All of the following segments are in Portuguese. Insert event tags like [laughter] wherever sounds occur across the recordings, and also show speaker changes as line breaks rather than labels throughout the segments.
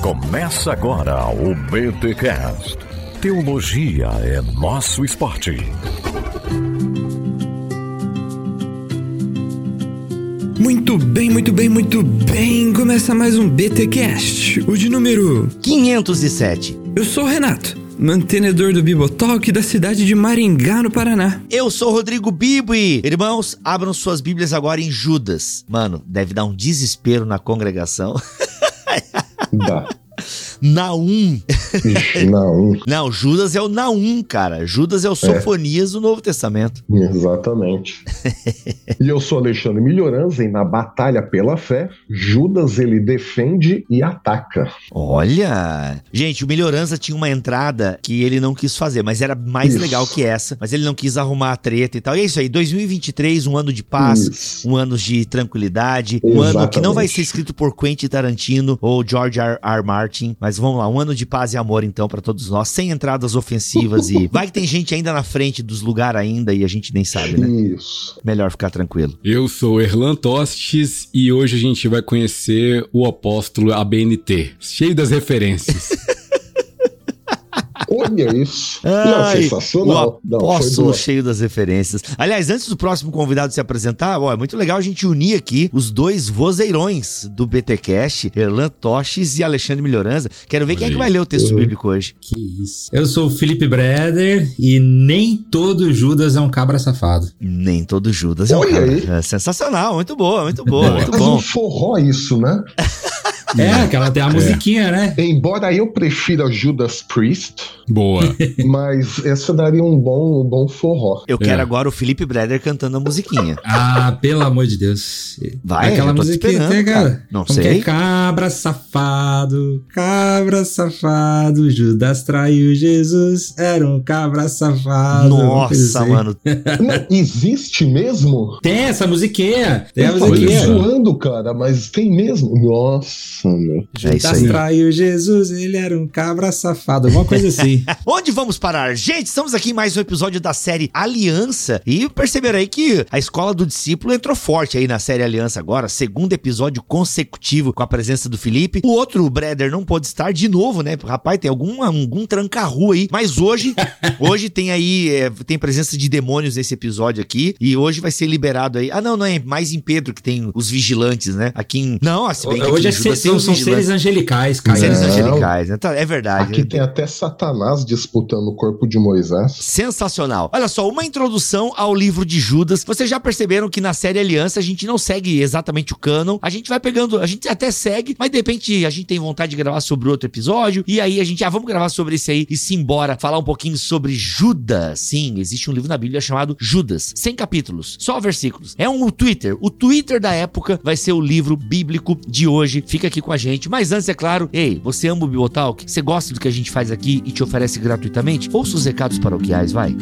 Começa agora o BTCast. Teologia é nosso esporte.
Muito bem, muito bem, muito bem. Começa mais um BTcast, o de número
507.
Eu sou o Renato, mantenedor do Bibotalk da cidade de Maringá, no Paraná.
Eu sou o Rodrigo Bibo e, irmãos, abram suas Bíblias agora em Judas. Mano, deve dar um desespero na congregação. [laughs]
Dá. [laughs]
Naum.
Ixi, não, [laughs]
Não, Judas é o Naum, cara. Judas é o Sofonias do Novo Testamento.
exatamente. e eu sou Alexandre Melhoranza e na batalha pela fé, Judas ele defende e ataca.
Olha! Gente, o Melhorança tinha uma entrada que ele não quis fazer, mas era mais
Isso.
legal que essa. Mas ele não quis arrumar a treta e tal. E é isso aí, 2023, um ano de paz,
Isso.
um ano de tranquilidade, um ano que não vai
Exatamente.
ser escrito por Quentin Tarantino ou George R. R. Martin. Mas vamos lá, um ano de paz e amor então pra todos nós, sem entradas ofensivas e [laughs] vai que tem gente ainda na frente dos lugares ainda e a gente nem sabe, né?
Isso.
Melhor ficar tranquilo.
Eu sou Erlan Tostes e hoje a gente vai conhecer o apóstolo ABNT, cheio das referências. [laughs]
Olha isso. não,
Ai,
sensacional.
O
Não,
apóstolo
boa.
cheio das referências. Aliás, antes do próximo convidado se apresentar, ó, é muito legal a gente unir aqui os dois vozeirões do BTcast, Erlan Toches e Alexandre Melhoranza. Quero ver quem é que vai ler o texto bíblico hoje.
Que isso. Eu sou o Felipe Breder e nem todo Judas é um cabra safado.
Nem todo Judas é um cara.
aí.
É sensacional, muito boa, muito boa, muito
Mas
bom.
um forró isso, né? [laughs]
É, aquela tem a musiquinha, né?
Embora eu prefira Judas Priest,
Boa. [laughs]
mas essa daria um bom, um bom forró.
Eu quero
É.
agora o Felipe Breder cantando a musiquinha.
Ah, pelo amor de Deus.
Vai,
Aquela
eu
musiquinha, tem,
cara.
cara.
Não
Como
sei.
que é? Cabra safado, cabra safado, Judas traiu Jesus, era um cabra safado.
Nossa, mano. [laughs]
Não, existe mesmo?
Tem essa musiquinha, tem a
Eu tô
musiquinha.
só.
zoando, cara, mas tem mesmo? Nossa, meu.
É isso aí.
traiu Jesus, ele era um cabra safado, alguma coisa assim. [laughs]
Onde vamos parar? Gente, estamos aqui em mais um episódio da série Aliança e perceberam aí que a escola do discípulo entrou forte aí na série Aliança agora, segundo episódio consecutivo com a presença do Felipe. O outro, o Breder, não pôde estar de novo, né? Rapaz, tem algum, algum tranca-rua aí, mas hoje, [laughs] hoje tem aí, é, tem presença de demônios nesse episódio aqui e hoje vai ser liberado aí. Ah, não, não é mais em Pedro que tem os vigilantes, né? Aqui em... Não, se bem que aqui
Hoje é são, são seres angelicais, cara.
Seres angelicais, né? Tá, É verdade.
Aqui
né?
tem até Satanás disputando o corpo de Moisés.
Sensacional. Olha só, uma introdução ao livro de Judas. Vocês já perceberam que na série Aliança a gente não segue exatamente o canon. A gente vai pegando, a gente até segue, mas de repente a gente tem vontade de gravar sobre outro episódio. E aí a gente, ah, vamos gravar sobre esse aí e se embora falar um pouquinho sobre Judas. Sim, existe um livro na Bíblia chamado Judas. 100 capítulos, só versículos. É um Twitter. O Twitter da época vai ser o livro bíblico de hoje. Fica aqui com a gente. Mas antes, é claro, ei, você ama o Bibotalk? Você gosta do que a gente faz aqui e te oferece gratuitamente? Ouça os recados paroquiais, vai.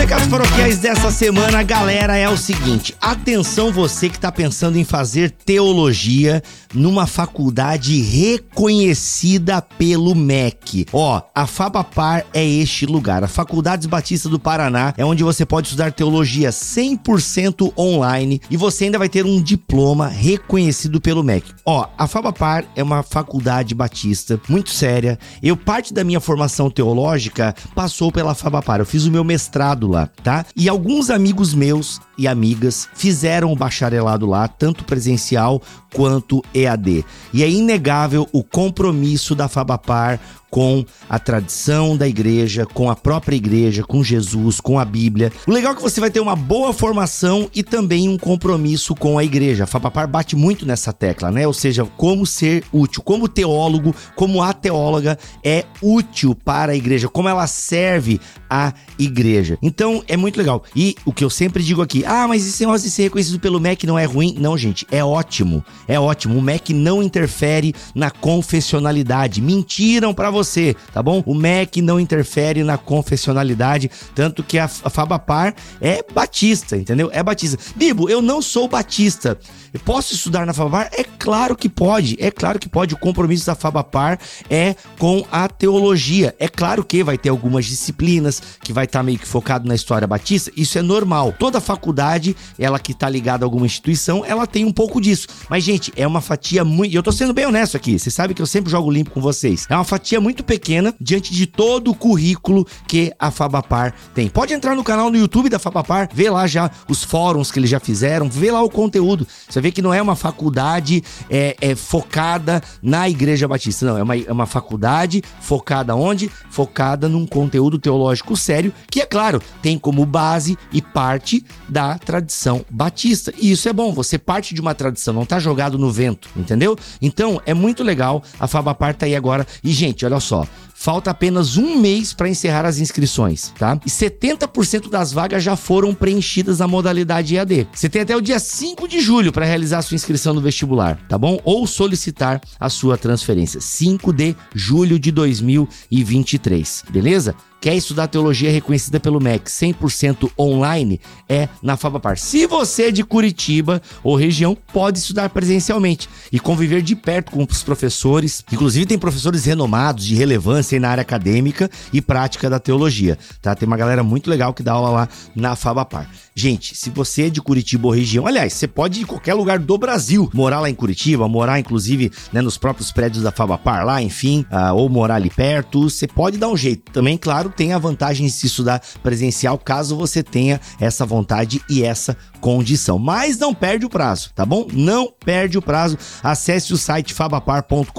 Recados paroquiais dessa semana, galera, é o seguinte: atenção você que tá pensando em fazer teologia numa faculdade reconhecida pelo MEC. Ó, a Fabapar é este lugar. A Faculdades Batista do Paraná é onde você pode estudar teologia 100% online e você ainda vai ter um diploma reconhecido pelo MEC. Ó, a Fabapar é uma faculdade batista muito séria. Eu parte da minha formação teológica passou pela Fabapar. Eu fiz o meu mestrado lá, tá? E alguns amigos meus e amigas fizeram o bacharelado lá, tanto presencial quanto EAD. E é inegável o compromisso da Fabapar com a tradição da igreja, com a própria igreja, com Jesus, com a Bíblia. O legal é que você vai ter uma boa formação e também um compromisso com a igreja. A Fabapar bate muito nessa tecla, né? Ou seja, como ser útil, como teólogo, como a teóloga é útil para a igreja, como ela serve a igreja. Então é muito legal. E o que eu sempre digo aqui, ah, mas esse negócio de ser reconhecido pelo MEC não é ruim? Não, gente, é ótimo. É ótimo. O MEC não interfere na confessionalidade. Mentiram para você, tá bom? O MEC não interfere na confessionalidade, tanto que a, a Fabapar é batista, entendeu? É batista. Bibo, eu não sou batista. Eu posso estudar na Fabapar? É claro que pode, é claro que pode. O compromisso da Fabapar é com a teologia. É claro que vai ter algumas disciplinas que vai estar tá meio que focado na história batista. Isso é normal. Toda faculdade, ela que está ligada a alguma instituição, ela tem um pouco disso. Mas, gente, é uma fatia muito. Eu tô sendo bem honesto aqui. Você sabe que eu sempre jogo limpo com vocês. É uma fatia muito pequena diante de todo o currículo que a Fabapar tem. Pode entrar no canal no YouTube da Fabapar, ver lá já os fóruns que eles já fizeram, ver lá o conteúdo. Você você vê que não é uma faculdade é, é focada na Igreja Batista, não. É uma, é uma faculdade focada onde? Focada num conteúdo teológico sério, que é claro, tem como base e parte da tradição batista. E isso é bom, você parte de uma tradição, não tá jogado no vento, entendeu? Então é muito legal, a Fabapar tá aí agora. E, gente, olha só, Falta apenas um mês para encerrar as inscrições, tá? E 70% das vagas já foram preenchidas na modalidade EAD. Você tem até o dia 5 de julho para realizar sua inscrição no vestibular, tá bom? Ou solicitar a sua transferência. 5 de julho de 2023, beleza? Quer estudar teologia reconhecida pelo MEC 100% online? É na Fabapar. Se você é de Curitiba ou região, pode estudar presencialmente e conviver de perto com os professores. Inclusive, tem professores renomados de relevância na área acadêmica e prática da teologia. Tá? Tem uma galera muito legal que dá aula lá na Fabapar. Gente, se você é de Curitiba ou região, aliás, você pode ir em qualquer lugar do Brasil, morar lá em Curitiba, morar inclusive né, nos próprios prédios da Fabapar lá, enfim, uh, ou morar ali perto, você pode dar um jeito. Também, claro, tem a vantagem de se estudar presencial, caso você tenha essa vontade e essa condição. Mas não perde o prazo, tá bom? Não perde o prazo. Acesse o site fabapar.com.br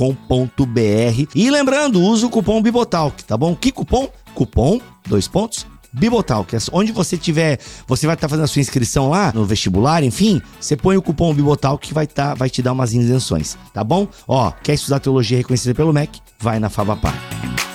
e lembrando, use o cupom Bibotalk, tá bom? Que cupom? Cupom, dois pontos, Bibotalk. Onde você tiver, você vai estar tá fazendo a sua inscrição lá no vestibular, enfim, você põe o cupom Bibotalk que vai tá, vai te dar umas isenções, tá bom? Ó, quer estudar teologia reconhecida pelo MEC? Vai na Fabapar.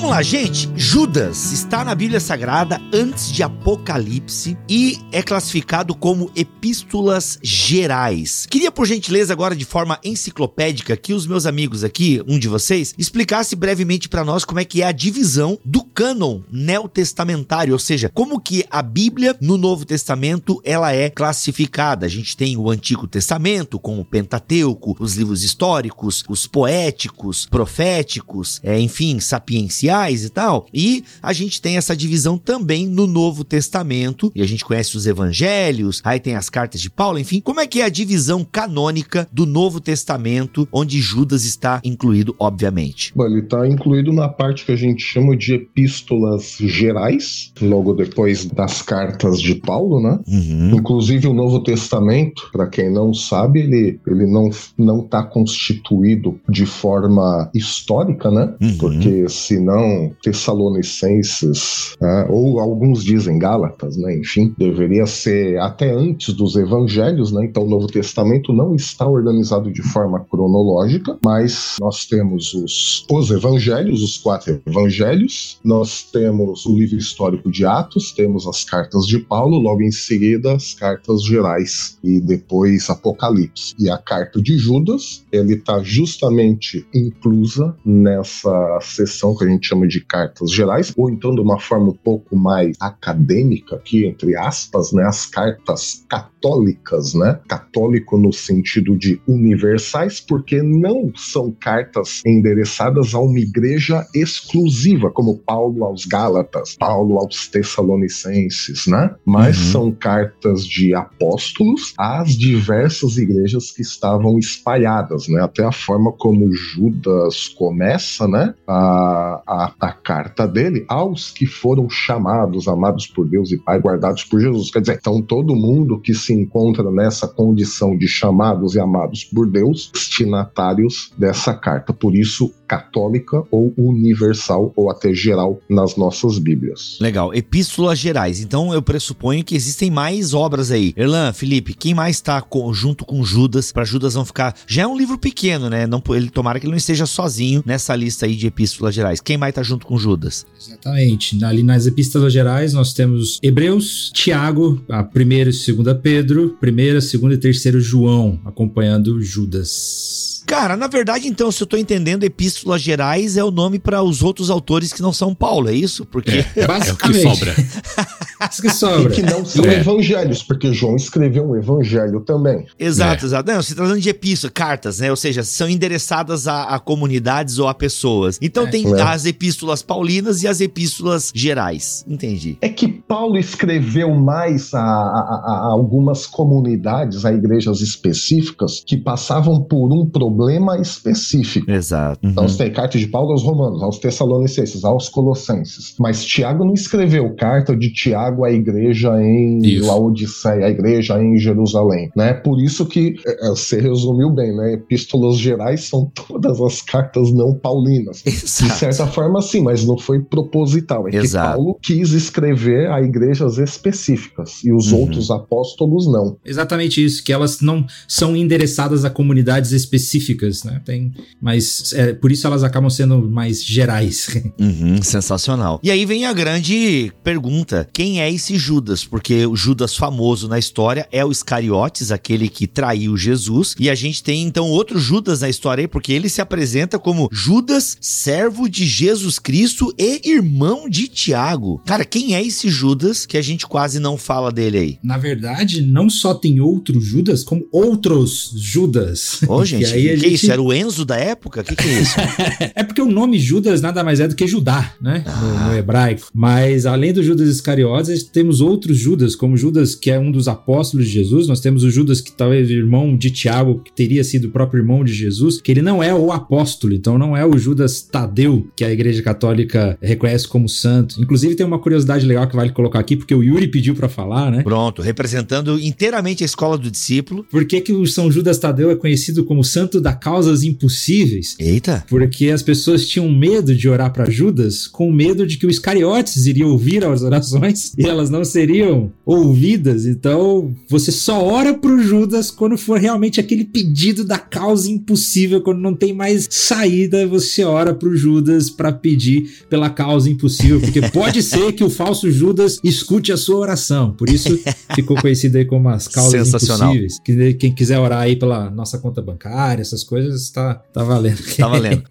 Vamos lá, gente. Judas está na Bíblia Sagrada antes de Apocalipse e é classificado como epístolas gerais. Queria, por gentileza, agora de forma enciclopédica, que os meus amigos aqui, um de vocês, explicasse brevemente para nós como é que é a divisão do cânon neotestamentário, ou seja, como que a Bíblia no Novo Testamento ela é classificada. A gente tem o Antigo Testamento com o Pentateuco, os livros históricos, os poéticos, proféticos, é, enfim, sapienciais e tal. E a gente tem essa divisão também no Novo Testamento, e a gente conhece os evangelhos, aí tem as cartas de Paulo, enfim. Como é que é a divisão canônica do Novo Testamento, onde Judas está incluído, obviamente?
Bom, ele está incluído na parte que a gente chama de epístolas gerais, logo depois das cartas de Paulo, né? Uhum. Inclusive o Novo Testamento, para quem não sabe, ele, ele não não está constituído de forma histórica, né? Uhum. Porque senão não Tessalonicenses, né? ou alguns dizem Gálatas, né? enfim, deveria ser até antes dos evangelhos, né? então o Novo Testamento não está organizado de forma cronológica, mas nós temos os, os evangelhos, os quatro evangelhos, nós temos o livro histórico de Atos, temos as cartas de Paulo, logo em seguida as cartas gerais e depois Apocalipse. E a carta de Judas, ele está justamente inclusa nessa sessão que a gente chama de cartas gerais, ou então de uma forma um pouco mais acadêmica, aqui entre aspas, né, as cartas católicas, né? Católico no sentido de universais, porque não são cartas endereçadas a uma igreja exclusiva, como Paulo aos Gálatas, Paulo aos Tessalonicenses, né? Mas uhum. são cartas de apóstolos às diversas igrejas que estavam espalhadas, né? Até a forma como Judas começa, né? A, a carta dele aos que foram chamados, amados por Deus e Pai, guardados por Jesus. Quer dizer, então todo mundo que se encontra nessa condição de chamados e amados por Deus, destinatários dessa carta. Por isso, católica ou universal ou até geral nas nossas Bíblias.
Legal. Epístolas gerais. Então eu pressuponho que existem mais obras aí. Erlan, Felipe, quem mais está junto com Judas para Judas não ficar. Já é um livro pequeno, né? Não, ele tomara que ele não esteja sozinho nessa lista aí de epístolas gerais. Quem mais está junto com Judas?
Exatamente. Ali nas epístolas gerais nós temos Hebreus, Tiago, a primeira e segunda Pedro, primeira, segunda e terceira João, acompanhando Judas.
Cara, na verdade, então, se eu tô entendendo, Epístolas Gerais é o nome para os outros autores que não são Paulo, é isso? Porque.
É, é o que sobra. [laughs]
isso que sobra. E que não são é. evangelhos, porque João escreveu um evangelho também.
Exato, é. exato. Não, se tratando de epístolas, cartas, né? Ou seja, são endereçadas a, a comunidades ou a pessoas. Então é. tem é. as epístolas paulinas e as epístolas gerais. Entendi.
É que Paulo escreveu mais a, a, a algumas comunidades, a igrejas específicas, que passavam por um problema específico.
Exato.
Então, uhum. Então você tem carta de Paulo aos Romanos, aos Tessalonicenses, aos Colossenses. Mas Tiago não escreveu carta de Tiago à igreja em isso. Laodiceia, à igreja em Jerusalém. Né? Por isso que é, é, você resumiu bem, né? Epístolas gerais são [laughs] todas as cartas não paulinas. Exato. De certa forma, sim, mas não foi proposital. É Exato. que Paulo quis escrever a igrejas específicas e os uhum. outros apóstolos não.
Exatamente isso, que elas não são endereçadas a comunidades específicas específicas, né? Tem, mas é, por isso elas acabam sendo mais gerais. [laughs]
Uhum, sensacional. E aí vem a grande pergunta: quem é esse Judas? Porque o Judas famoso na história é o Iscariotes, aquele que traiu Jesus. E a gente tem então outro Judas na história aí, porque ele se apresenta como Judas, servo de Jesus Cristo e irmão de Tiago. Cara, quem é esse Judas que a gente quase não fala dele aí?
Na verdade, não só tem outro Judas, como outros Judas.
Ô, [laughs] gente, que gente... isso? Era o Enzo da época? O que, que é isso? [laughs]
é porque o nome Judas nada mais é do que Judá, né? Ah. No, no, hebraico. Mas além do Judas Iscariotes, temos outros Judas, como Judas, que é um dos apóstolos de Jesus. Nós temos o Judas, que talvez irmão de Tiago, que teria sido o próprio irmão de Jesus, que ele não é o apóstolo, então não é o Judas Tadeu, que a Igreja Católica reconhece como santo. Inclusive, tem uma curiosidade legal que vale colocar aqui, porque o Yuri pediu para falar, né?
Pronto, representando inteiramente a escola do discípulo.
Por que, que o São Judas Tadeu é conhecido como santo da causas impossíveis.
Eita!
Porque as pessoas tinham medo de orar para Judas, com medo de que o Iscariotes iria ouvir as orações e elas não seriam ouvidas. Então, você só ora pro Judas quando for realmente aquele pedido da causa impossível, quando não tem mais saída, você ora pro Judas para pedir pela causa impossível, porque pode ser que o falso Judas escute a sua oração. Por isso ficou conhecido aí como as causas impossíveis. Quem quiser orar aí pela nossa conta bancária, essas coisas, tá, tá valendo.
Tá valendo.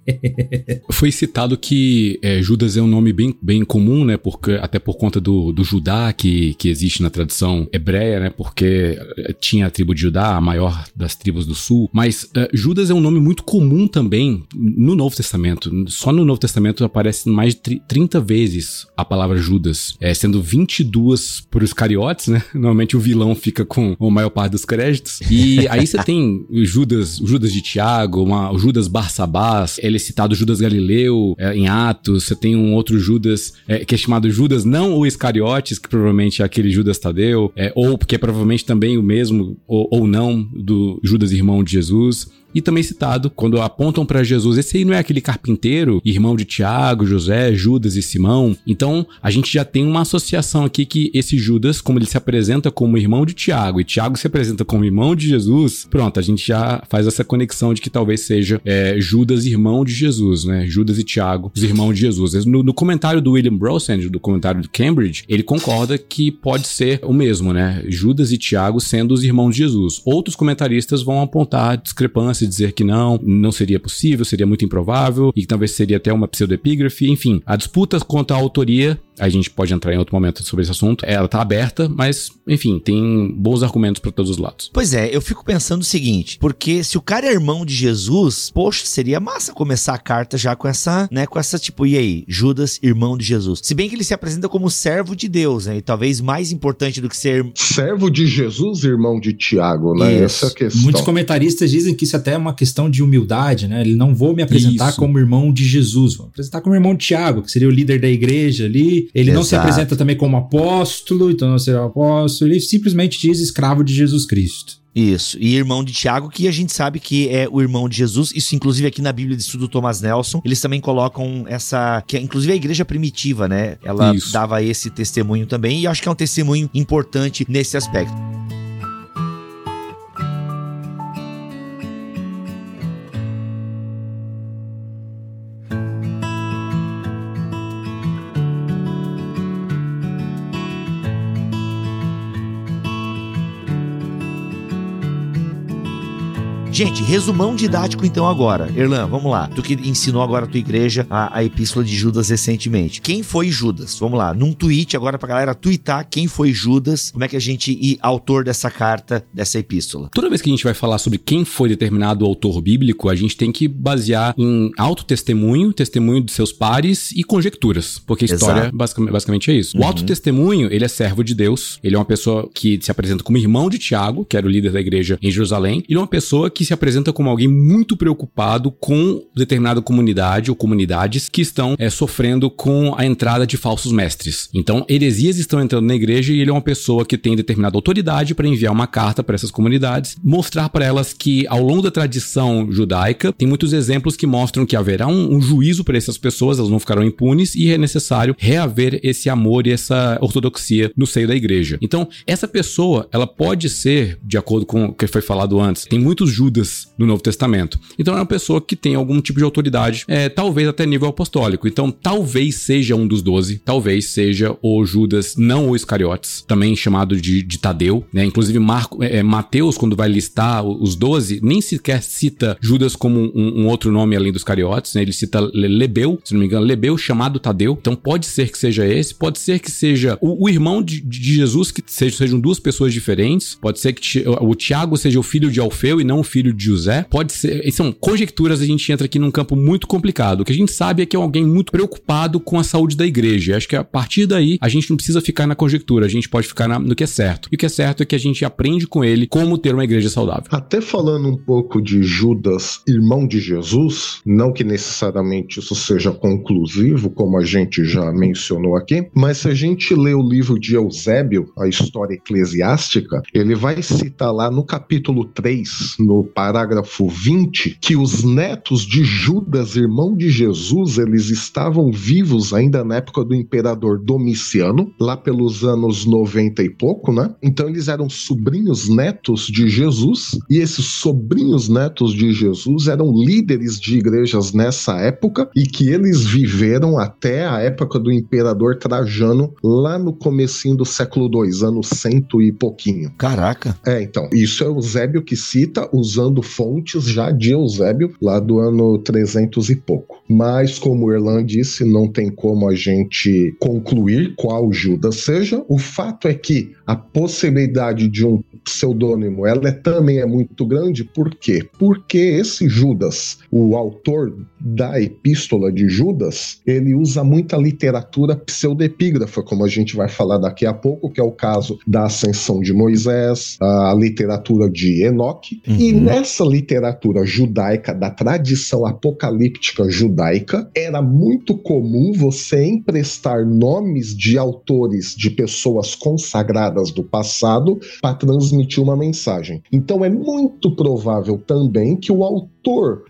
Foi citado que é, Judas é um nome bem, bem comum, né? Porque, até por conta do, do Judá que, que existe na tradição hebreia, né? Porque é, tinha a tribo de Judá, a maior das tribos do sul. Mas uh, Judas é um nome muito comum também no Novo Testamento. Só no Novo Testamento aparece mais de 30 vezes a palavra Judas, é, sendo 22 por os cariotes, né? [laughs] Normalmente o vilão fica com a maior parte dos créditos. E aí você tem Judas, Judas de Tiago, uma, o Judas Barsabás, ele é citado Judas Galileu é, em Atos, você tem um outro Judas é, que é chamado Judas, não o Que provavelmente é aquele Judas Tadeu, é, ou porque é provavelmente também o mesmo, ou, ou não, do Judas irmão de Jesus e também citado quando apontam para Jesus. Esse aí não é aquele carpinteiro, irmão de Tiago, José, Judas e Simão. Então a gente já tem uma associação aqui que esse Judas, como ele se apresenta como irmão de Tiago e Tiago se apresenta como irmão de Jesus, pronto, a gente já faz essa conexão de que talvez seja é, Judas, irmão de Jesus, né? Judas e Tiago, os irmãos de Jesus. No, no comentário do William Brosand, do comentário do Cambridge, ele concorda que pode ser o mesmo, né? Judas e Tiago sendo os irmãos de Jesus. Outros comentaristas vão apontar discrepâncias se dizer que não, não seria possível, seria muito improvável e talvez seria até uma pseudoepígrafe. Enfim, a disputa quanto à autoria a gente pode entrar em outro momento sobre esse assunto. Ela tá aberta, mas, enfim, tem bons argumentos para todos os lados.
Pois é, eu fico pensando o seguinte, porque se o cara é irmão de Jesus, poxa, seria massa começar a carta já com essa, né, com essa tipo, e aí, Judas, irmão de Jesus. Se bem que ele se apresenta como servo de Deus, Deus, né? E talvez mais importante do que ser.
Servo de Jesus, irmão de Tiago, né?
Isso.
Essa é a questão.
Muitos comentaristas dizem que isso até é uma questão de humildade, né? Ele não vou me apresentar
Isso.
como irmão de Jesus, vou me apresentar como irmão de Tiago, que seria o líder da igreja ali. Ele não se
Exato.
apresenta também como apóstolo, então não será apóstolo. Ele simplesmente diz escravo de Jesus Cristo.
Isso. E irmão de Tiago, que a gente sabe que é o irmão de Jesus. Isso, inclusive, aqui na Bíblia de Estudo Thomas Nelson, eles também colocam essa. Que é, inclusive, a igreja primitiva, né? Ela
Isso.
dava esse testemunho também. E acho que é um testemunho importante nesse aspecto. Gente, resumão didático então agora. Erlan, vamos lá. Tu que ensinou agora a tua igreja a, a epístola de Judas recentemente. Quem foi Judas? Vamos lá. Num tweet agora pra galera twittar quem foi Judas, como é que a gente e autor dessa carta, dessa epístola.
Toda vez que a gente vai falar sobre quem foi determinado autor bíblico, a gente tem que basear em autotestemunho, testemunho de seus pares e conjecturas, porque a história basicamente, basicamente é isso. O autotestemunho, ele é servo de Deus, ele é uma pessoa que se apresenta como irmão de Tiago, que era o líder da igreja em Jerusalém, ele é uma pessoa que se apresenta como alguém muito preocupado com determinada comunidade ou comunidades que estão é, sofrendo com a entrada de falsos mestres. Então, heresias estão entrando na igreja e ele é uma pessoa que tem determinada autoridade para enviar uma carta para essas comunidades, mostrar para elas que ao longo da tradição judaica tem muitos exemplos que mostram que haverá um, um juízo para essas pessoas, elas não ficarão impunes e é necessário reaver esse amor e essa ortodoxia no seio da igreja. Então, essa pessoa, ela pode ser, de acordo com o que foi falado antes, tem muitos Judas no Novo Testamento. Então, é uma pessoa que tem algum tipo de autoridade, é, talvez até nível apostólico. Então, talvez seja um dos doze, talvez seja o Judas, não o Iscariotes, também chamado de, de Tadeu, né? Inclusive, Marco, é, Mateus, quando vai listar os doze, nem sequer cita Judas como um, um outro nome além dos Cariotes, né? Ele cita Le- Lebeu, se não me engano, Lebeu chamado Tadeu. Então, pode ser que seja esse, pode ser que seja o, o irmão de, de Jesus, que seja- sejam duas pessoas diferentes, pode ser que o Tiago seja o filho de Alfeu e não o filho de José, pode ser, são conjecturas, a gente entra aqui num campo muito complicado. O que a gente sabe é que é alguém muito preocupado com a saúde da igreja. Acho que a partir daí a gente não precisa ficar na conjectura, a gente pode ficar na- no que é certo. E o que é certo é que a gente aprende com ele como ter uma igreja saudável.
Até falando um pouco de Judas, irmão de Jesus, não que necessariamente isso seja conclusivo, como a gente já mencionou aqui, mas se a gente lê o livro de Eusébio, a história eclesiástica, ele vai citar lá no capítulo 3, no parágrafo 20, que os netos de Judas, irmão de Jesus, eles estavam vivos ainda na época do imperador Domiciano, lá pelos anos 90 e pouco, né? Então eles eram sobrinhos netos de Jesus, e esses sobrinhos netos de Jesus eram líderes de igrejas nessa época e que eles viveram até a época do imperador Trajano, lá no comecinho do século II, ano cento e pouquinho.
Caraca.
É, então, isso é Eusébio que cita usando fontes já de Eusébio, lá do ano 300 e pouco. Mas, como o Erlan disse, não tem como a gente concluir qual Judas seja. O fato é que a possibilidade de um pseudônimo, ela é, também é muito grande. Por quê? Porque esse Judas, o autor da epístola de Judas, ele usa muita literatura pseudepígrafa, como a gente vai falar daqui a pouco, que é o caso da ascensão de Moisés, a literatura de Enoque. E
Uhum.
Nessa literatura judaica, da tradição apocalíptica judaica, era muito comum você emprestar nomes de autores de pessoas consagradas do passado para transmitir uma mensagem. Então é muito provável também que o autor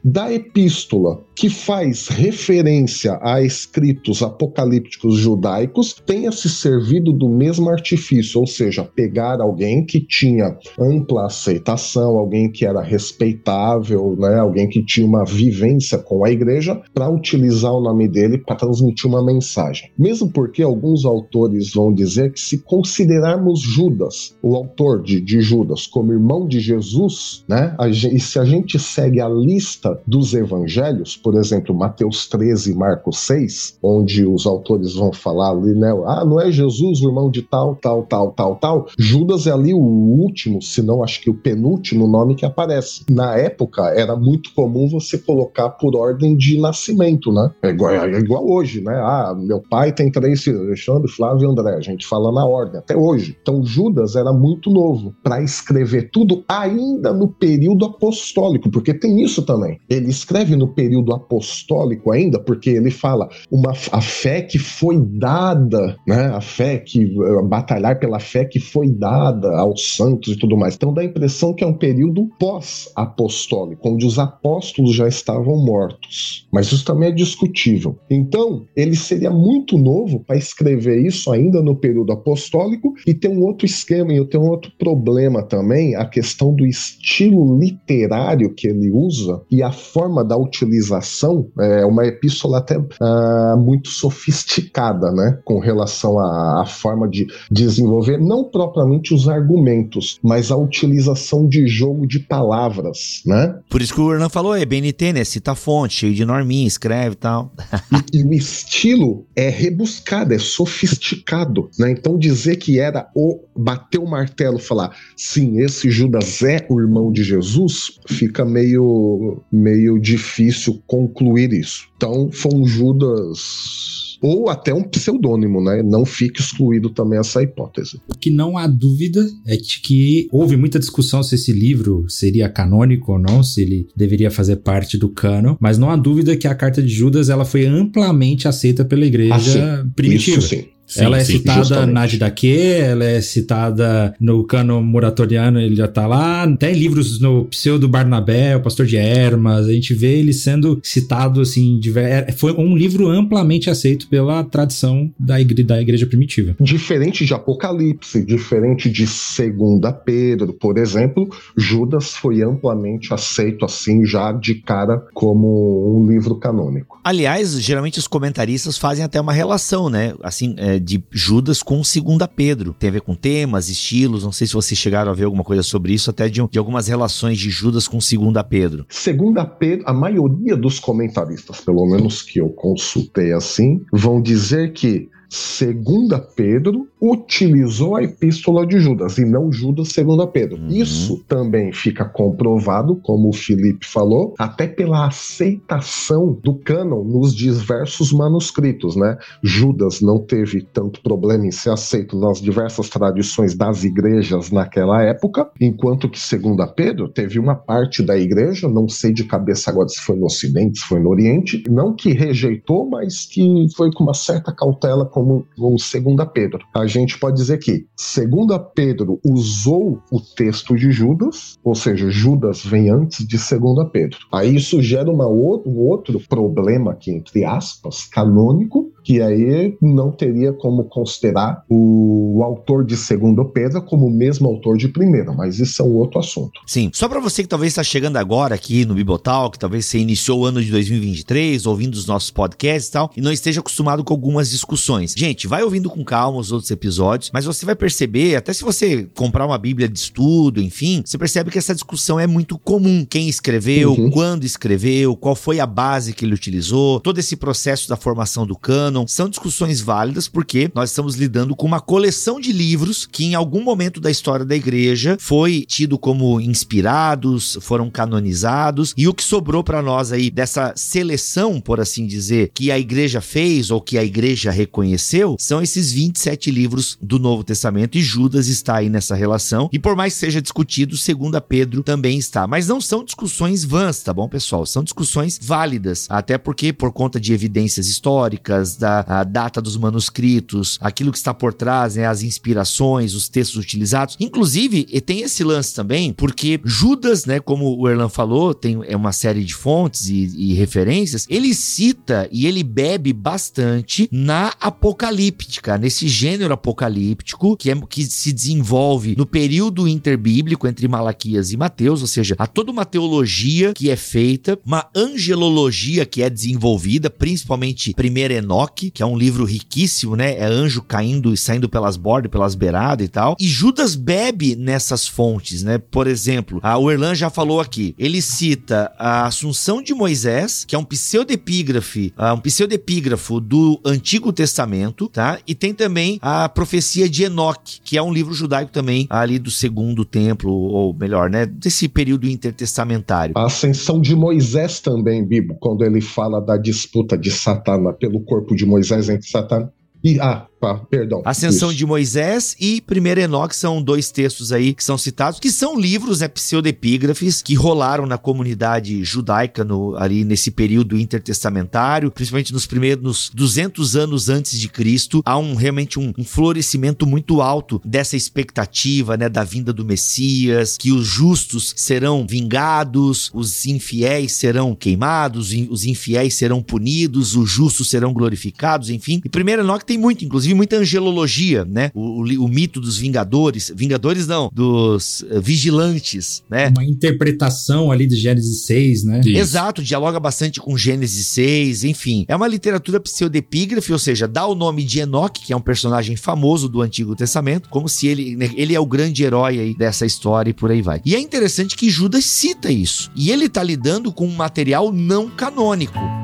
da epístola que faz referência a escritos apocalípticos judaicos tenha se servido do mesmo artifício, ou seja, pegar alguém que tinha ampla aceitação, alguém que era respeitável, né, alguém que tinha uma vivência com a igreja, para utilizar o nome dele para transmitir uma mensagem. Mesmo porque alguns autores vão dizer que se considerarmos Judas, o autor de, de Judas, como irmão de Jesus, né, a e se a gente segue a lista dos evangelhos, por exemplo, Mateus 13 e Marcos 6, onde os autores vão falar ali, né? Ah, não é Jesus o irmão de tal, tal, tal, tal, tal. Judas é ali o último, se não acho que o penúltimo nome que aparece. Na época, era muito comum você colocar por ordem de nascimento, né? É igual, é igual hoje, né? Ah, meu pai tem três filhos, Alexandre, Flávio e André. A gente fala na ordem, até hoje. Então, Judas era muito novo para escrever tudo ainda no período apostólico, porque tem isso também. Ele escreve no período apostólico ainda, porque ele fala uma, a fé que foi dada, né? A fé que batalhar pela fé que foi dada aos santos e tudo mais. Então dá a impressão que é um período pós-apostólico, onde os apóstolos já estavam mortos. Mas isso também é discutível. Então, ele seria muito novo para escrever isso ainda no período apostólico e tem um outro esquema e tem um outro problema também, a questão do estilo literário que ele usa e a forma da utilização é uma epístola até uh, muito sofisticada, né, com relação à, à forma de desenvolver não propriamente os argumentos, mas a utilização de jogo de palavras, né?
Por isso que o Hernan falou, é BNT, né? Cita fonte, cheio de norminha, escreve e tal. [laughs]
e, e o estilo é rebuscado, é sofisticado, né? Então dizer que era o bater o martelo, falar sim, esse Judas é o irmão de Jesus, fica meio meio difícil concluir isso. Então foi um Judas ou até um pseudônimo, né? Não fica excluído também essa hipótese.
O que não há dúvida é de que houve muita discussão se esse livro seria canônico ou não, se ele deveria fazer parte do cano, mas não há dúvida que a carta de Judas ela foi amplamente aceita pela igreja ah, primitiva. Isso sim. Sim, ela é sim, citada justamente. na Didaquê, ela é citada no cano muratoriano, ele já tá lá. Tem livros no Pseudo Barnabé, o Pastor de Hermas, a gente vê ele sendo citado assim. É, foi um livro amplamente aceito pela tradição da igreja, da igreja primitiva.
Diferente de Apocalipse, diferente de Segunda Pedro, por exemplo, Judas foi amplamente aceito assim já de cara como um livro canônico.
Aliás, geralmente os comentaristas fazem até uma relação, né? Assim, é, de Judas com Segunda Pedro. Tem a ver com temas, estilos, não sei se vocês chegaram a ver alguma coisa sobre isso, até de, de algumas relações de Judas com Segunda Pedro.
Segunda Pedro, a maioria dos comentaristas, pelo menos que eu consultei assim, vão dizer que Segunda Pedro utilizou a epístola de Judas e não Judas segunda Pedro. Uhum. Isso também fica comprovado, como o Felipe falou, até pela aceitação do cânon nos diversos manuscritos, né? Judas não teve tanto problema em ser aceito nas diversas tradições das igrejas naquela época, enquanto que segunda Pedro teve uma parte da igreja, não sei de cabeça agora se foi no Ocidente, se foi no Oriente, não que rejeitou, mas que foi com uma certa cautela como o segunda Pedro. A gente pode dizer que segunda Pedro usou o texto de Judas, ou seja, Judas vem antes de segunda Pedro. Aí isso gera uma outro, um outro problema aqui, entre aspas, canônico, que aí não teria como considerar o, o autor de Segunda Pedro como o mesmo autor de Primeira, mas isso é um outro assunto.
Sim, só para você que talvez está chegando agora aqui no Bibotal, que talvez você iniciou o ano de 2023 ouvindo os nossos podcasts e tal, e não esteja acostumado com algumas discussões. Gente, vai ouvindo com calma os outros episódios, mas você vai perceber, até se você comprar uma bíblia de estudo, enfim, você percebe que essa discussão é muito comum. Quem escreveu, uhum. quando escreveu, qual foi a base que ele utilizou, todo esse processo da formação do são discussões válidas porque nós estamos lidando com uma coleção de livros que em algum momento da história da igreja foi tido como inspirados, foram canonizados e o que sobrou para nós aí dessa seleção, por assim dizer, que a igreja fez ou que a igreja reconheceu, são esses 27 livros do Novo Testamento e Judas está aí nessa relação. E por mais que seja discutido, segunda Pedro também está, mas não são discussões vãs, tá bom, pessoal? São discussões válidas, até porque por conta de evidências históricas, da a data dos manuscritos, aquilo que está por trás, né, as inspirações, os textos utilizados. Inclusive, tem esse lance também, porque Judas, né, como o Erlan falou, tem é uma série de fontes e, e referências, ele cita e ele bebe bastante na apocalíptica, nesse gênero apocalíptico que, é, que se desenvolve no período interbíblico entre Malaquias e Mateus, ou seja, há toda uma teologia que é feita, uma angelologia que é desenvolvida, principalmente primeiro Enoque, Enoque, que é um livro riquíssimo, né? É anjo caindo e saindo pelas bordas, pelas beiradas e tal. E Judas bebe nessas fontes, né? Por exemplo, a Erlan já falou aqui, ele cita a Assunção de Moisés, que é um pseudepígrafe, um pseudepígrafo do Antigo Testamento, tá? E tem também a profecia de Enoque, que é um livro judaico também ali do segundo templo, ou melhor, né? Desse período intertestamentário.
A ascensão de Moisés também, Bibo, quando ele fala da disputa de Satana pelo corpo de Moisés entre Satana e, ah, perdão.
Ascensão isso. de Moisés e Primeiro Enoque são dois textos aí que são citados, que são livros, né, pseudepígrafes, que rolaram na comunidade judaica no, ali nesse período intertestamentário, principalmente nos primeiros 200 anos antes de Cristo. Há um realmente um, um florescimento muito alto dessa expectativa, né, da vinda do Messias, que os justos serão vingados, os infiéis serão queimados, os infiéis serão punidos, os justos serão glorificados, enfim. E Primeiro Enoque tem muito, inclusive inclusive muita angelologia, né? O, o, o mito dos vingadores, vingadores não, dos uh, vigilantes, né?
Uma interpretação ali de Gênesis 6, né?
Isso. Exato, dialoga bastante com Gênesis 6, enfim. É uma literatura pseudepígrafe, ou seja, dá o nome de Enoque, que é um personagem famoso do Antigo Testamento, como se ele, né, ele é o grande herói aí dessa história e por aí vai. E é interessante que Judas cita isso. E ele tá lidando com um material não canônico.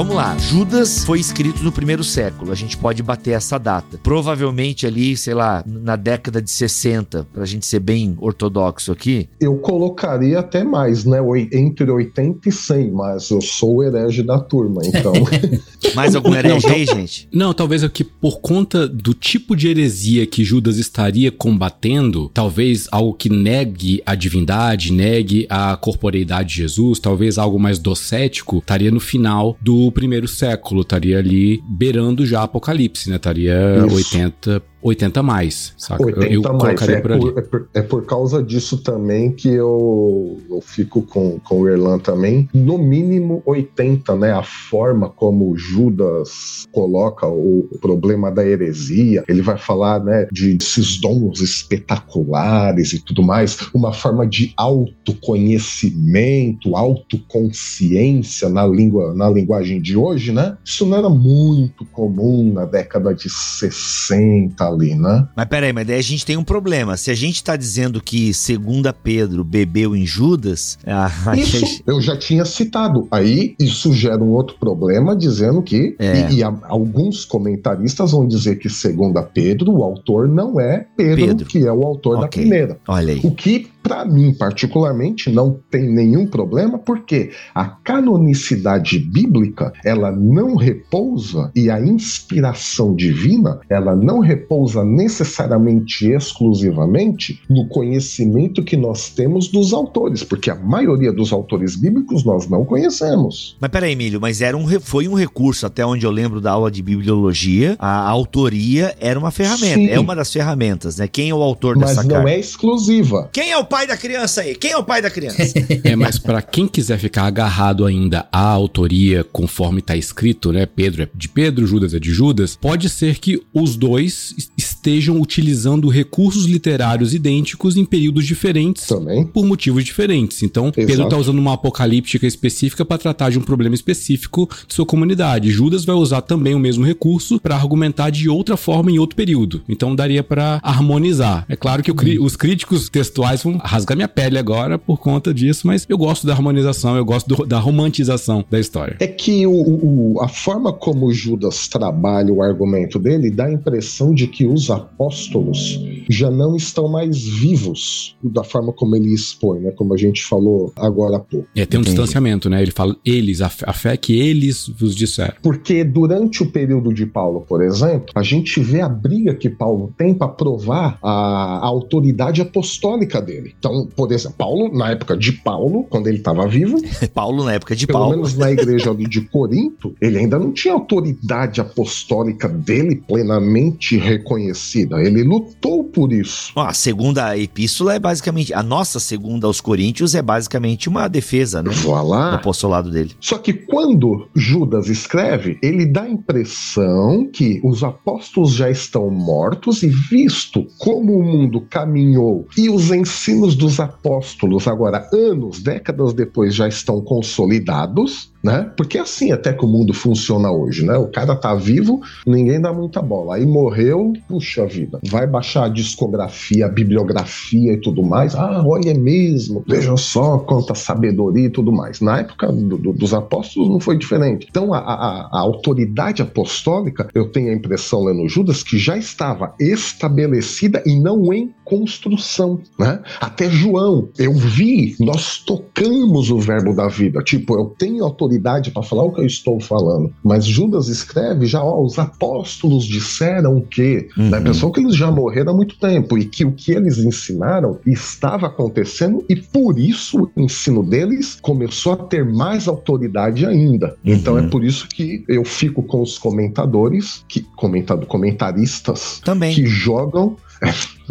Vamos lá, Judas foi escrito no primeiro século, a gente pode bater essa data. Provavelmente ali, sei lá, na década de 60, pra gente ser bem ortodoxo aqui.
Eu colocaria até mais, né? Entre 80 e 100, mas eu sou o herege da turma, então. [laughs]
mais algum herege aí, gente?
Não, talvez aqui por conta do tipo de heresia que Judas estaria combatendo, talvez algo que negue a divindade, negue a corporeidade de Jesus, talvez algo mais docético, estaria no final do primeiro século, estaria ali beirando já Apocalipse, né? Estaria Isso. 80 80 mais, saca?
80 eu, eu mais. É por, é, por, é, por, causa disso também que eu, eu fico com, com o Erlan também. No mínimo 80, né? A forma como Judas coloca o, problema da heresia. Ele vai falar, né? De esses dons espetaculares e tudo mais. Uma forma de autoconhecimento, autoconsciência na língua, na linguagem de hoje, né? Isso não era muito comum na década de 60 ali, né?
Mas peraí, mas daí a gente tem um problema. Se a gente tá dizendo que segunda Pedro bebeu em Judas... [laughs]
Ah, isso, gente... eu já tinha citado. Aí isso gera um outro problema, dizendo que... É. E, e a, alguns comentaristas vão dizer que segunda Pedro, o autor não é Pedro, Pedro. que é o autor okay. da primeira.
Olha aí.
O que para mim, particularmente, não tem nenhum problema, porque a canonicidade bíblica, ela não repousa e a inspiração divina, ela não repousa necessariamente exclusivamente no conhecimento que nós temos dos autores, porque a maioria dos autores bíblicos nós não conhecemos.
Mas peraí, Emílio, mas era um, foi um recurso, até onde eu lembro da aula de bibliologia, a autoria era uma ferramenta, Sim. é uma das ferramentas, né? Quem é o autor
mas
dessa
carta? Não é exclusiva.
Quem é o pai da criança aí? Quem é o pai da criança? [laughs]
é, mas para quem quiser ficar agarrado ainda à autoria conforme tá escrito, né? Pedro é de Pedro, Judas é de Judas, pode ser que os dois estejam utilizando recursos literários idênticos em períodos diferentes
Também.
por motivos diferentes. Então, Exato. Pedro tá usando uma apocalíptica específica para tratar de um problema específico de sua comunidade. Judas vai usar também o mesmo recurso para argumentar de outra forma em outro período. Então, daria para harmonizar. É claro que o, os críticos textuais vão rasgar minha pele agora por conta disso, mas eu gosto da harmonização, eu gosto do, da romantização da história.
É que o, o, a forma como Judas trabalha o argumento dele dá a impressão de que os apóstolos já não estão mais vivos da forma como ele expõe, né? Como a gente falou agora há pouco.
É, tem um Entendi. distanciamento, né? Ele fala eles, a fé, a fé que eles vos disseram.
Porque durante o período de Paulo, por exemplo, a gente vê a briga que Paulo tem para provar a, a autoridade apostólica dele. Então, por exemplo, Paulo, na época de Paulo, quando ele estava vivo. [laughs]
Paulo, na época de
pelo
Paulo.
Pelo menos na igreja ali de Corinto, ele ainda não tinha autoridade apostólica dele plenamente reconhecida estabelecida. Ele lutou por isso.
Ó, a segunda epístola é basicamente. A nossa segunda aos Coríntios é basicamente uma defesa, né?
Voilà.
Do apostolado dele.
Só que quando Judas escreve, ele dá a impressão que os apóstolos já estão mortos e visto como o mundo caminhou e os ensinos dos apóstolos agora anos, décadas depois já estão consolidados, né? Porque é assim até que o mundo funciona hoje, né? O cara tá vivo, ninguém dá muita bola. Aí morreu, puxa vida. Vai baixar a discografia, a bibliografia e tudo mais. Ah, olha é mesmo. Veja só quanta sabedoria e tudo mais. Na época do, do, dos apóstolos não foi diferente. Então a, a, a, autoridade apostólica, eu tenho a impressão lendo Judas que já estava estabelecida e não em construção, né? Até João, eu vi, nós tocamos o verbo da vida. Tipo, eu tenho autoridade para falar o que eu estou falando. Mas Judas escreve já, ó, os apóstolos disseram o quê? Uhum. Dá a impressão que eles já morreram há muito tempo e que o que eles ensinaram estava acontecendo e por isso o ensino deles começou a ter mais autoridade ainda. Uhum. Então é por isso que eu fico com os comentadores, que comentado, comentaristas
Também.
que jogam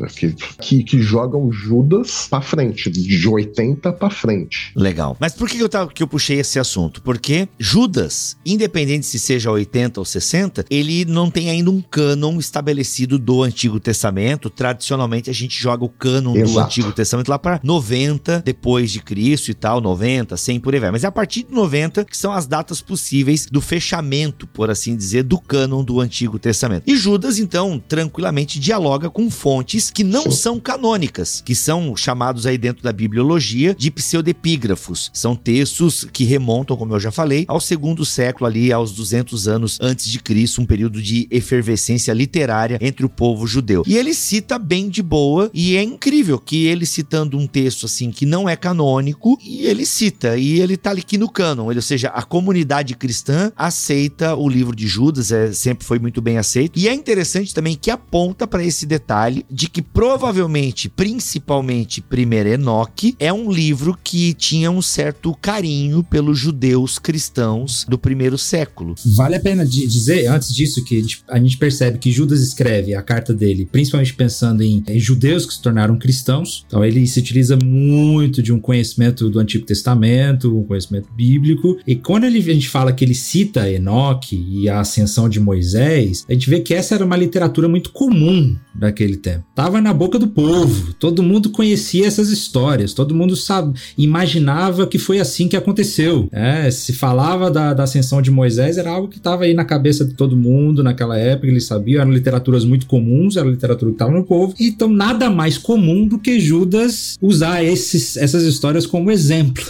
que, que, que jogam Judas para frente, de 80 para frente.
Legal. Mas por que eu, tava, que eu puxei esse assunto? Porque Judas, independente se seja 80 ou 60, ele não tem ainda um cânon estabelecido do Antigo Testamento. Tradicionalmente a gente joga o cânon Exato. do Antigo Testamento lá para 90 depois de Cristo e tal, 90, 100 por aí vai. Mas é a partir de 90 que são as datas possíveis do fechamento, por assim dizer, do cânon do Antigo Testamento. E Judas então tranquilamente dialoga com fontes que não Sim. são canônicas, que são chamados aí dentro da bibliologia de pseudepígrafos. São textos que remontam, como eu já falei, ao segundo século ali, aos 200 anos antes de Cristo, um período de efervescência literária entre o povo judeu. E ele cita bem de boa e é incrível que ele citando um texto assim que não é canônico e ele cita e ele tá aqui no cânon, ou seja, a comunidade cristã aceita o livro de Judas, é, sempre foi muito bem aceito. E é interessante também que aponta para esse detalhe detalhe de que provavelmente, principalmente Primeiro Enoque, é um livro que tinha um certo carinho pelos judeus cristãos do primeiro século.
Vale a pena dizer, antes disso, que a gente percebe que Judas escreve a carta dele, principalmente pensando em, judeus que se tornaram cristãos. Então ele se utiliza muito de um conhecimento do Antigo Testamento, um conhecimento bíblico. E quando ele, a gente fala que ele cita Enoque e a ascensão de Moisés, a gente vê que essa era uma literatura muito comum daquele tempo. Tava na boca do povo, todo mundo conhecia essas histórias, todo mundo sabe, imaginava que foi assim que aconteceu. É, se falava da, da ascensão de Moisés, era algo que estava aí na cabeça de todo mundo naquela época, eles sabiam, eram literaturas muito comuns, era literatura que estava no povo. Então, nada mais comum do que Judas usar esses, essas histórias como exemplo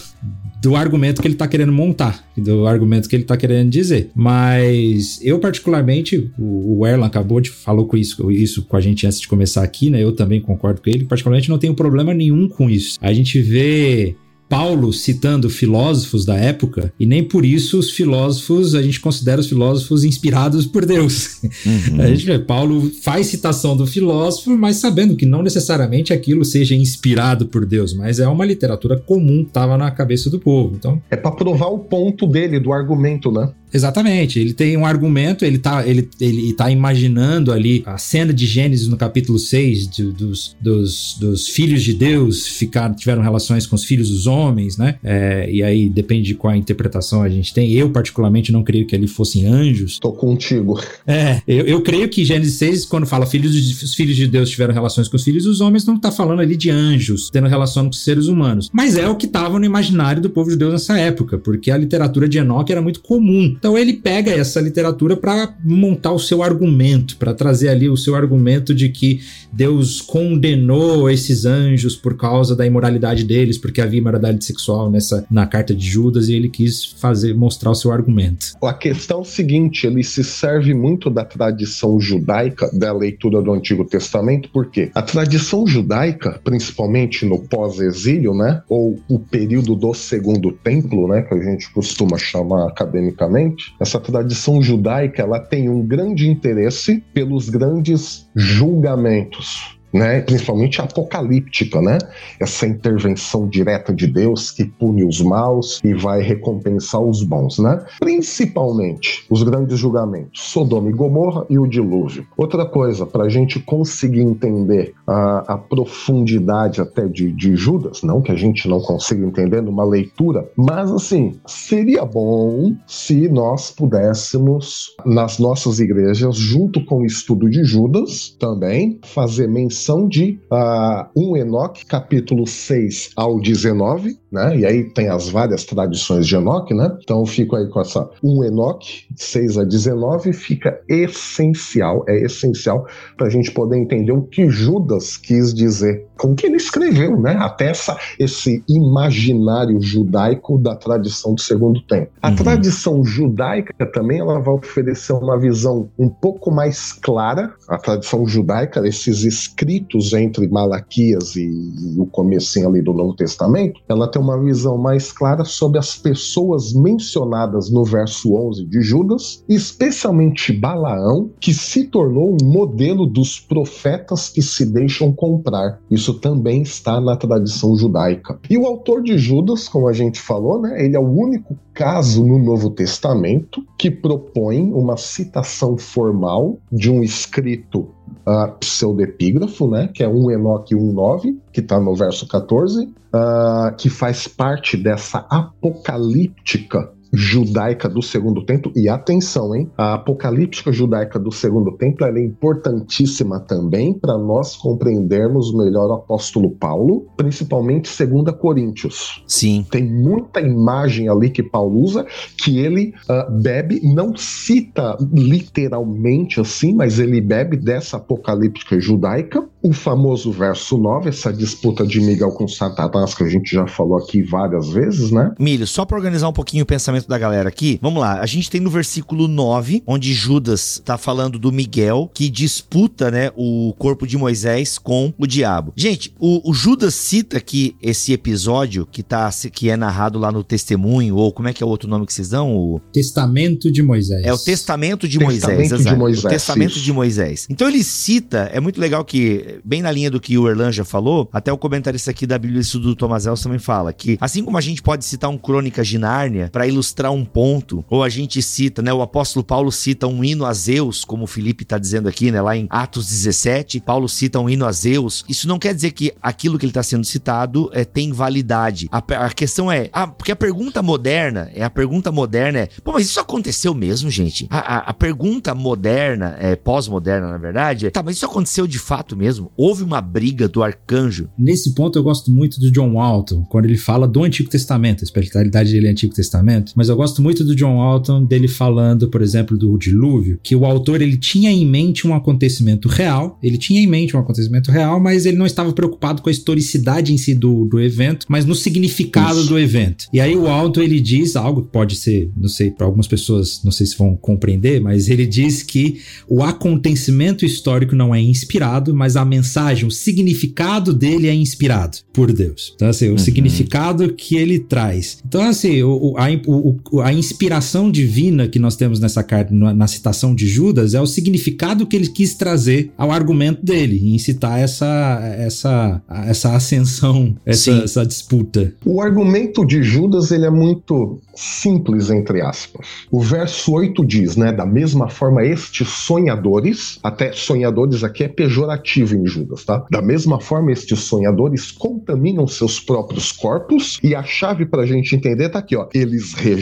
do argumento que ele está querendo montar, do argumento que ele está querendo dizer. Mas eu, particularmente, o, Erlan acabou de falou com isso, isso com a gente antes de começar aqui, né? Eu também concordo com ele, particularmente não tenho problema nenhum com isso. A gente vê Paulo citando filósofos da época, e nem por isso os filósofos, a gente considera os filósofos inspirados por Deus. Uhum. [laughs] A gente vê, Paulo faz citação do filósofo, mas sabendo que não necessariamente aquilo seja inspirado por Deus, mas é uma literatura comum que estava na cabeça do povo. Então,
é para provar o ponto dele, do argumento, né?
Exatamente, ele tem um argumento, ele tá, ele, ele tá imaginando ali a cena de Gênesis no capítulo 6, de, dos, dos, dos filhos de Deus ficar, tiveram relações com os filhos dos homens, né? É, e aí depende de qual interpretação a gente tem. Eu, particularmente, não creio que ali fossem anjos.
Tô contigo.
É, eu, eu creio que Gênesis 6, quando fala filhos de, os filhos de Deus tiveram relações com os filhos dos homens, não tá falando ali de anjos tendo relação com os seres humanos. Mas é o que tava no imaginário do povo de Deus nessa época, porque a literatura de Enoque era muito comum. Então ele pega essa literatura para montar o seu argumento, para trazer ali o seu argumento de que Deus condenou esses anjos por causa da imoralidade deles, porque havia imoralidade sexual nessa na carta de Judas e ele quis fazer mostrar o seu argumento.
A questão seguinte, ele se serve muito da tradição judaica da leitura do Antigo Testamento, porque a tradição judaica, principalmente no pós-exílio, né, ou o período do Segundo Templo, né, que a gente costuma chamar academicamente, essa tradição judaica ela tem um grande interesse pelos grandes julgamentos né? Principalmente apocalíptica, né? Essa intervenção direta de Deus que pune os maus e vai recompensar os bons, né? Principalmente os grandes julgamentos, Sodoma e Gomorra e o dilúvio. Outra coisa, para a gente conseguir entender a, a profundidade até de, de Judas, não que a gente não consiga entender numa leitura, mas assim, seria bom se nós pudéssemos, nas nossas igrejas, junto com o estudo de Judas, também fazer menção de uh, 1 Enoque, capítulo 6 ao 19, né? E aí tem as várias tradições de Enoque, né? Então fico aí com essa 1 Enoque, 6 a 19, fica essencial, é essencial para a gente poder entender o que Judas quis dizer com o que ele escreveu, né? Até essa, esse imaginário judaico da tradição do segundo tempo. A uhum. tradição judaica também ela vai oferecer uma visão um pouco mais clara. A tradição judaica, esses escritos entre Malaquias e, e o começo ali do Novo Testamento, ela tem uma visão mais clara sobre as pessoas mencionadas no verso 11 de Judas, especialmente Balaão, que se tornou um modelo dos profetas que se deixam comprar. Isso também está na tradição judaica. E o autor de Judas, como a gente falou, né, ele é o único caso no Novo Testamento que propõe uma citação formal de um escrito uh, pseudepígrafo, né, que é 1 Enoque 1.9, que está no verso 14, uh, ah, que faz parte dessa apocalíptica judaica do Segundo Templo. E atenção, hein? A apocalíptica judaica do Segundo Templo é importantíssima também para nós compreendermos melhor o apóstolo Paulo, principalmente 2 Coríntios.
Sim.
Tem muita imagem ali que Paulo usa que ele uh, bebe, não cita literalmente assim, mas ele bebe dessa apocalíptica judaica. O famoso verso 9, essa disputa de Miguel com Satanás, que a gente já falou aqui várias vezes, né?
Milho, só para organizar um pouquinho o pensamento pensamento da galera aqui. Vamos lá, a gente tem no versículo 9, onde Judas tá falando do Miguel, que disputa, né, o corpo de Moisés com o diabo. Gente, o, o Judas cita aqui esse episódio que tá que é narrado lá no testemunho, ou como é que é o outro nome que vocês dão? O
Testamento de Moisés.
É o Testamento de testamento Moisés, de Moisés o Testamento isso. de Moisés. Então ele cita, é muito legal que, bem na linha do que o Erlan já falou, até o comentarista aqui da Bíblia do Thomas Elson também fala, que assim como a gente pode citar um Crônicas de Nárnia para ilustrar ilustrar um ponto, ou a gente cita, né? O apóstolo Paulo cita um hino a Zeus, como o Felipe está dizendo aqui, né? Lá em Atos 17, Paulo cita um hino a Zeus. Isso não quer dizer que aquilo que ele está sendo citado é, tem validade. A, a questão é, ah, porque a pergunta moderna, é a pergunta moderna é, pô, mas isso aconteceu mesmo, gente? A, a, a pergunta moderna, é, pós-moderna, na verdade, é, tá, mas isso aconteceu de fato mesmo? Houve uma briga do arcanjo?
Nesse ponto eu gosto muito do John Walton, quando ele fala do Antigo Testamento, a especialidade dele é Antigo Testamento, mas eu gosto muito do John Walton dele falando, por exemplo, do dilúvio, que o autor ele tinha em mente um acontecimento real, ele tinha em mente um acontecimento real, mas ele não estava preocupado com a historicidade em si do, do evento, mas no significado Isso. do evento. E aí o Walton ele diz algo que pode ser, não sei, para algumas pessoas, não sei se vão compreender, mas ele diz que o acontecimento histórico não é inspirado, mas a mensagem, o significado dele é inspirado por Deus. Então, assim, o uhum. significado que ele traz. Então, assim, o, a, o, o, a inspiração divina que nós temos nessa carta, na, na, citação de Judas, é o significado que ele quis trazer ao argumento dele, em citar essa, essa, essa ascensão, essa, essa disputa.
O argumento de Judas ele é muito simples, entre aspas. O verso 8 diz, né, da mesma forma, estes sonhadores, até sonhadores aqui é pejorativo em Judas, tá? Da mesma forma, estes sonhadores contaminam seus próprios corpos, e a chave pra gente entender tá aqui, ó. Eles rejeitam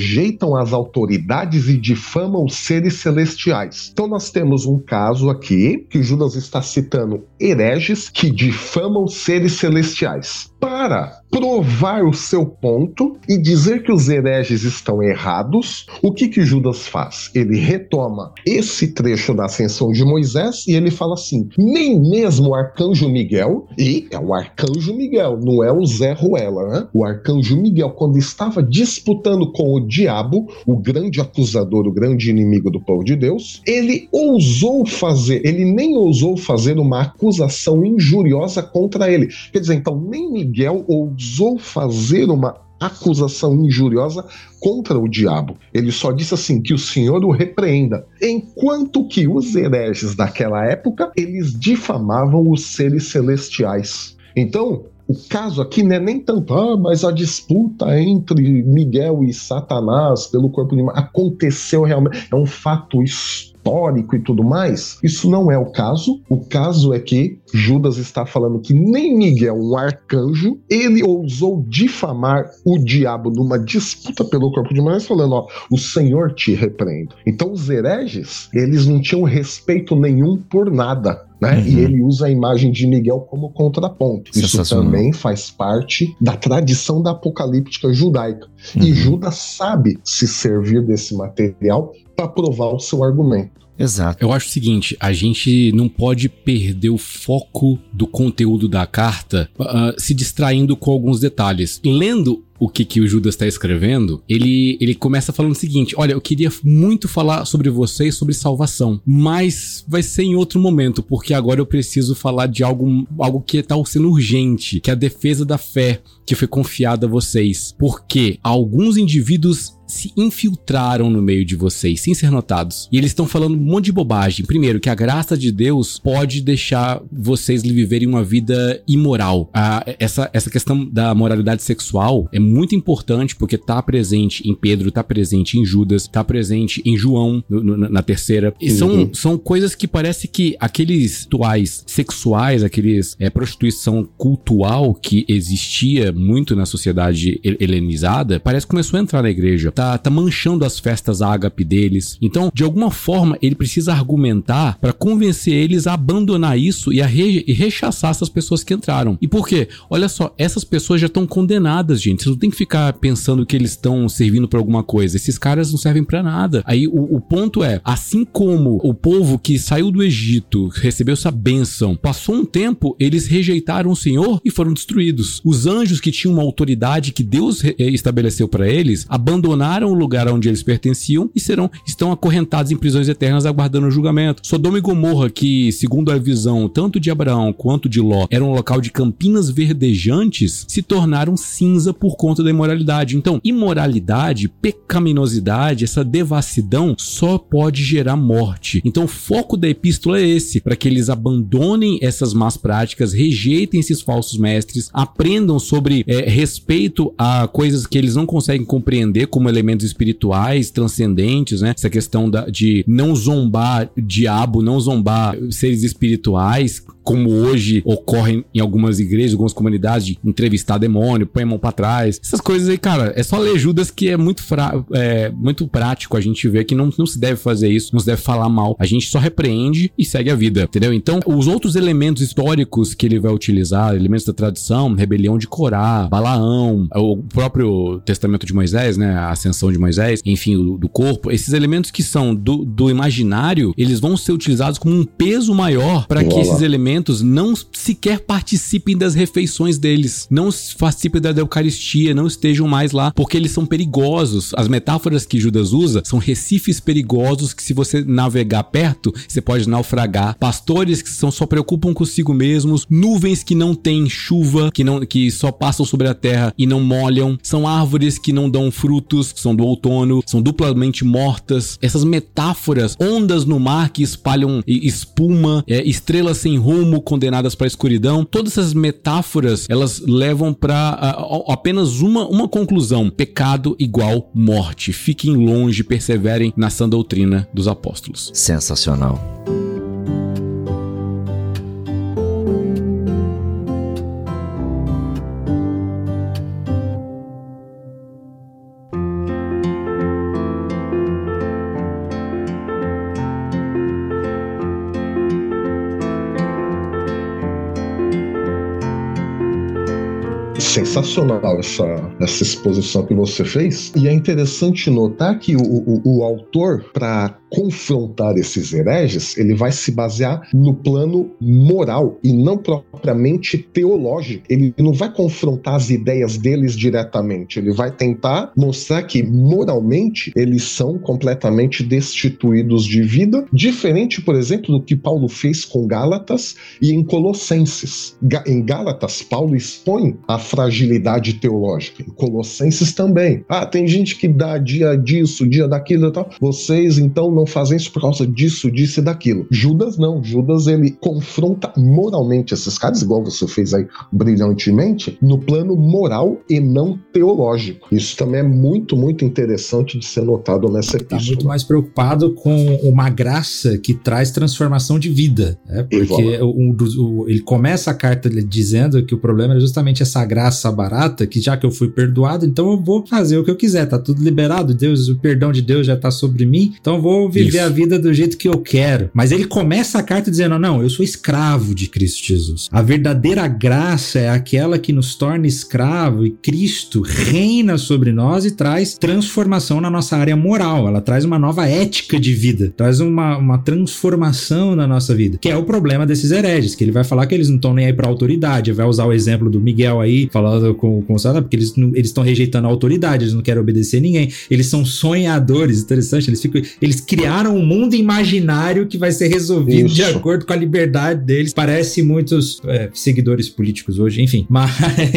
as autoridades e difamam os seres celestiais. Então nós temos um caso aqui que Judas está citando hereges que difamam seres celestiais. Para provar o seu ponto e dizer que os hereges estão errados, o que que Judas faz? Ele retoma esse trecho da ascensão de Moisés e ele fala assim: nem mesmo o arcanjo Miguel, e é o arcanjo Miguel, não é o Zé Ruela, né? O arcanjo Miguel, quando estava disputando com o diabo, o grande acusador, o grande inimigo do povo de Deus, ele ousou fazer, ele nem ousou fazer uma acusação injuriosa contra ele. Quer dizer, então, nem Miguel ousou fazer uma acusação injuriosa contra o diabo. Ele só disse assim que o Senhor o repreenda, enquanto que os hereges daquela época, eles difamavam os seres celestiais. Então, o caso aqui não é nem tanto, ah, mas a disputa entre Miguel e Satanás pelo corpo de aconteceu realmente, é um fato histórico e tudo mais. Isso não é o caso. O caso é que Judas está falando que nem Miguel, um arcanjo, ele ousou difamar o diabo numa disputa pelo corpo de Maria, falando: ó, o Senhor te repreende. Então os hereges, eles não tinham respeito nenhum por nada. Né? Uhum. E ele usa a imagem de Miguel como contraponto. Isso também faz parte da tradição da apocalíptica judaica. Uhum. E Judas sabe se servir desse material para provar o seu argumento.
Exato. Eu acho o seguinte: a gente não pode perder o foco do conteúdo da carta uh, se distraindo com alguns detalhes. Lendo o que, que o Judas está escrevendo, ele, ele começa falando o seguinte: Olha, eu queria muito falar sobre vocês, sobre salvação, mas vai ser em outro momento, porque agora eu preciso falar de algo, algo que está sendo urgente, que é a defesa da fé que foi confiada a vocês. Porque alguns indivíduos se infiltraram no meio de vocês, sem ser notados. E eles estão falando um monte de bobagem. Primeiro, que a graça de Deus pode deixar vocês viverem uma vida imoral. Ah, essa, essa questão da moralidade sexual é muito importante porque tá presente em Pedro, tá presente em Judas, tá presente em João no, no, na terceira. E são, uhum. são coisas que parece que aqueles rituais sexuais, aqueles é, prostituição cultural que existia muito na sociedade helenizada, parece que começou a entrar na igreja tá, tá manchando as festas ágape deles. Então, de alguma forma, ele precisa argumentar para convencer eles a abandonar isso e a re e rechaçar essas pessoas que entraram. E por quê? Olha só, essas pessoas já estão condenadas, gente. Não tem que ficar pensando que eles estão servindo para alguma coisa. Esses caras não servem para nada. Aí o, o ponto é, assim como o povo que saiu do Egito recebeu essa bênção, passou um tempo, eles rejeitaram o Senhor e foram destruídos. Os anjos que tinham uma autoridade que Deus estabeleceu para eles abandonaram abandonaram o lugar onde eles pertenciam e serão estão acorrentados em prisões eternas aguardando o julgamento. Sodoma e Gomorra, que segundo a visão tanto de Abraão quanto de Ló, era um local de campinas verdejantes, se tornaram cinza por conta da imoralidade. Então, imoralidade, pecaminosidade, essa devassidão só pode gerar morte. Então, o foco da epístola é esse, para que eles abandonem essas más práticas, rejeitem esses falsos mestres, aprendam sobre é, respeito a coisas que eles não conseguem compreender, como elementos espirituais, transcendentes, né? Essa questão da, de não zombar diabo, não zombar seres espirituais, como hoje ocorre em algumas igrejas, algumas comunidades, de entrevistar demônio, põe a mão pra trás. Essas coisas aí, cara, é só ler Judas que é muito, fra é, muito prático a gente ver que não, não se deve fazer isso, não se deve falar mal. A gente só repreende e segue a vida, entendeu? Então, os outros elementos históricos que ele vai utilizar, elementos da tradição, rebelião de Corá, Balaão, o próprio testamento de Moisés, né? A ascensão de Moisés, enfim, do, do corpo, esses elementos que são do, do imaginário, eles vão ser utilizados como um peso maior para que esses elementos não sequer participem das refeições deles, não participem da Eucaristia, não estejam mais lá, porque eles são perigosos. As metáforas que Judas usa são recifes perigosos que se você navegar perto, você pode naufragar. Pastores que são, só preocupam consigo mesmos, nuvens que não têm chuva, que não que só passam sobre a terra e não molham, são árvores que não dão frutos, que são do outono, são duplamente mortas. Essas metáforas, ondas no mar que espalham espuma, é, estrelas sem rumo, condenadas para a escuridão. Todas essas metáforas, elas levam para uh, uma, uma conclusão: pecado igual morte. Fiquem longe, perseverem na sã doutrina dos apóstolos.
Sensacional.
Sensacional essa, essa exposição que você fez. E é interessante notar que o, o, o autor, para confrontar esses hereges, ele vai se basear no plano moral e não propriamente teológico. Ele não vai confrontar as ideias deles diretamente, ele vai tentar mostrar que moralmente eles são completamente destituídos de vida, diferente, por exemplo, do que Paulo fez com Gálatas e em Colossenses. Em Gálatas, Paulo expõe a fragilidade teológica, em Colossenses também. Ah, tem gente que dá dia disso, dia daquilo e tal. Vocês então não fazem isso por causa disso, disso e daquilo. Judas não. Judas ele confronta moralmente esses caras, igual você fez aí brilhantemente, no plano moral e não teológico. Isso também é muito, muito interessante de ser notado nessa epístola.
Está muito mais preocupado com uma graça que traz transformação de vida. Né? Porque o, o, ele começa a carta dizendo que o problema é justamente essa graça barata, que já que eu fui perdoado, então eu vou fazer o que eu quiser, tá tudo liberado, Deus, o perdão de Deus já tá sobre mim, então eu vou viver Isso. a vida do jeito que eu quero. Mas ele começa a carta dizendo: Não, eu sou escravo de Cristo Jesus. A verdadeira graça é aquela que nos torna escravo e Cristo reina sobre nós e traz transformação na nossa área moral. Ela traz uma nova ética de vida, traz uma, uma transformação na nossa vida, que é o problema desses hereges, que ele vai falar que eles não estão nem aí pra autoridade, vai usar o exemplo do Miguel aí, falando com, com o Sada, porque eles estão rejeitando a autoridade, eles não querem obedecer ninguém, eles são sonhadores, interessante, eles ficam, eles criaram um mundo imaginário que vai ser resolvido Isso. de acordo com a liberdade deles, parece muitos é, seguidores políticos hoje, enfim, [laughs] mas...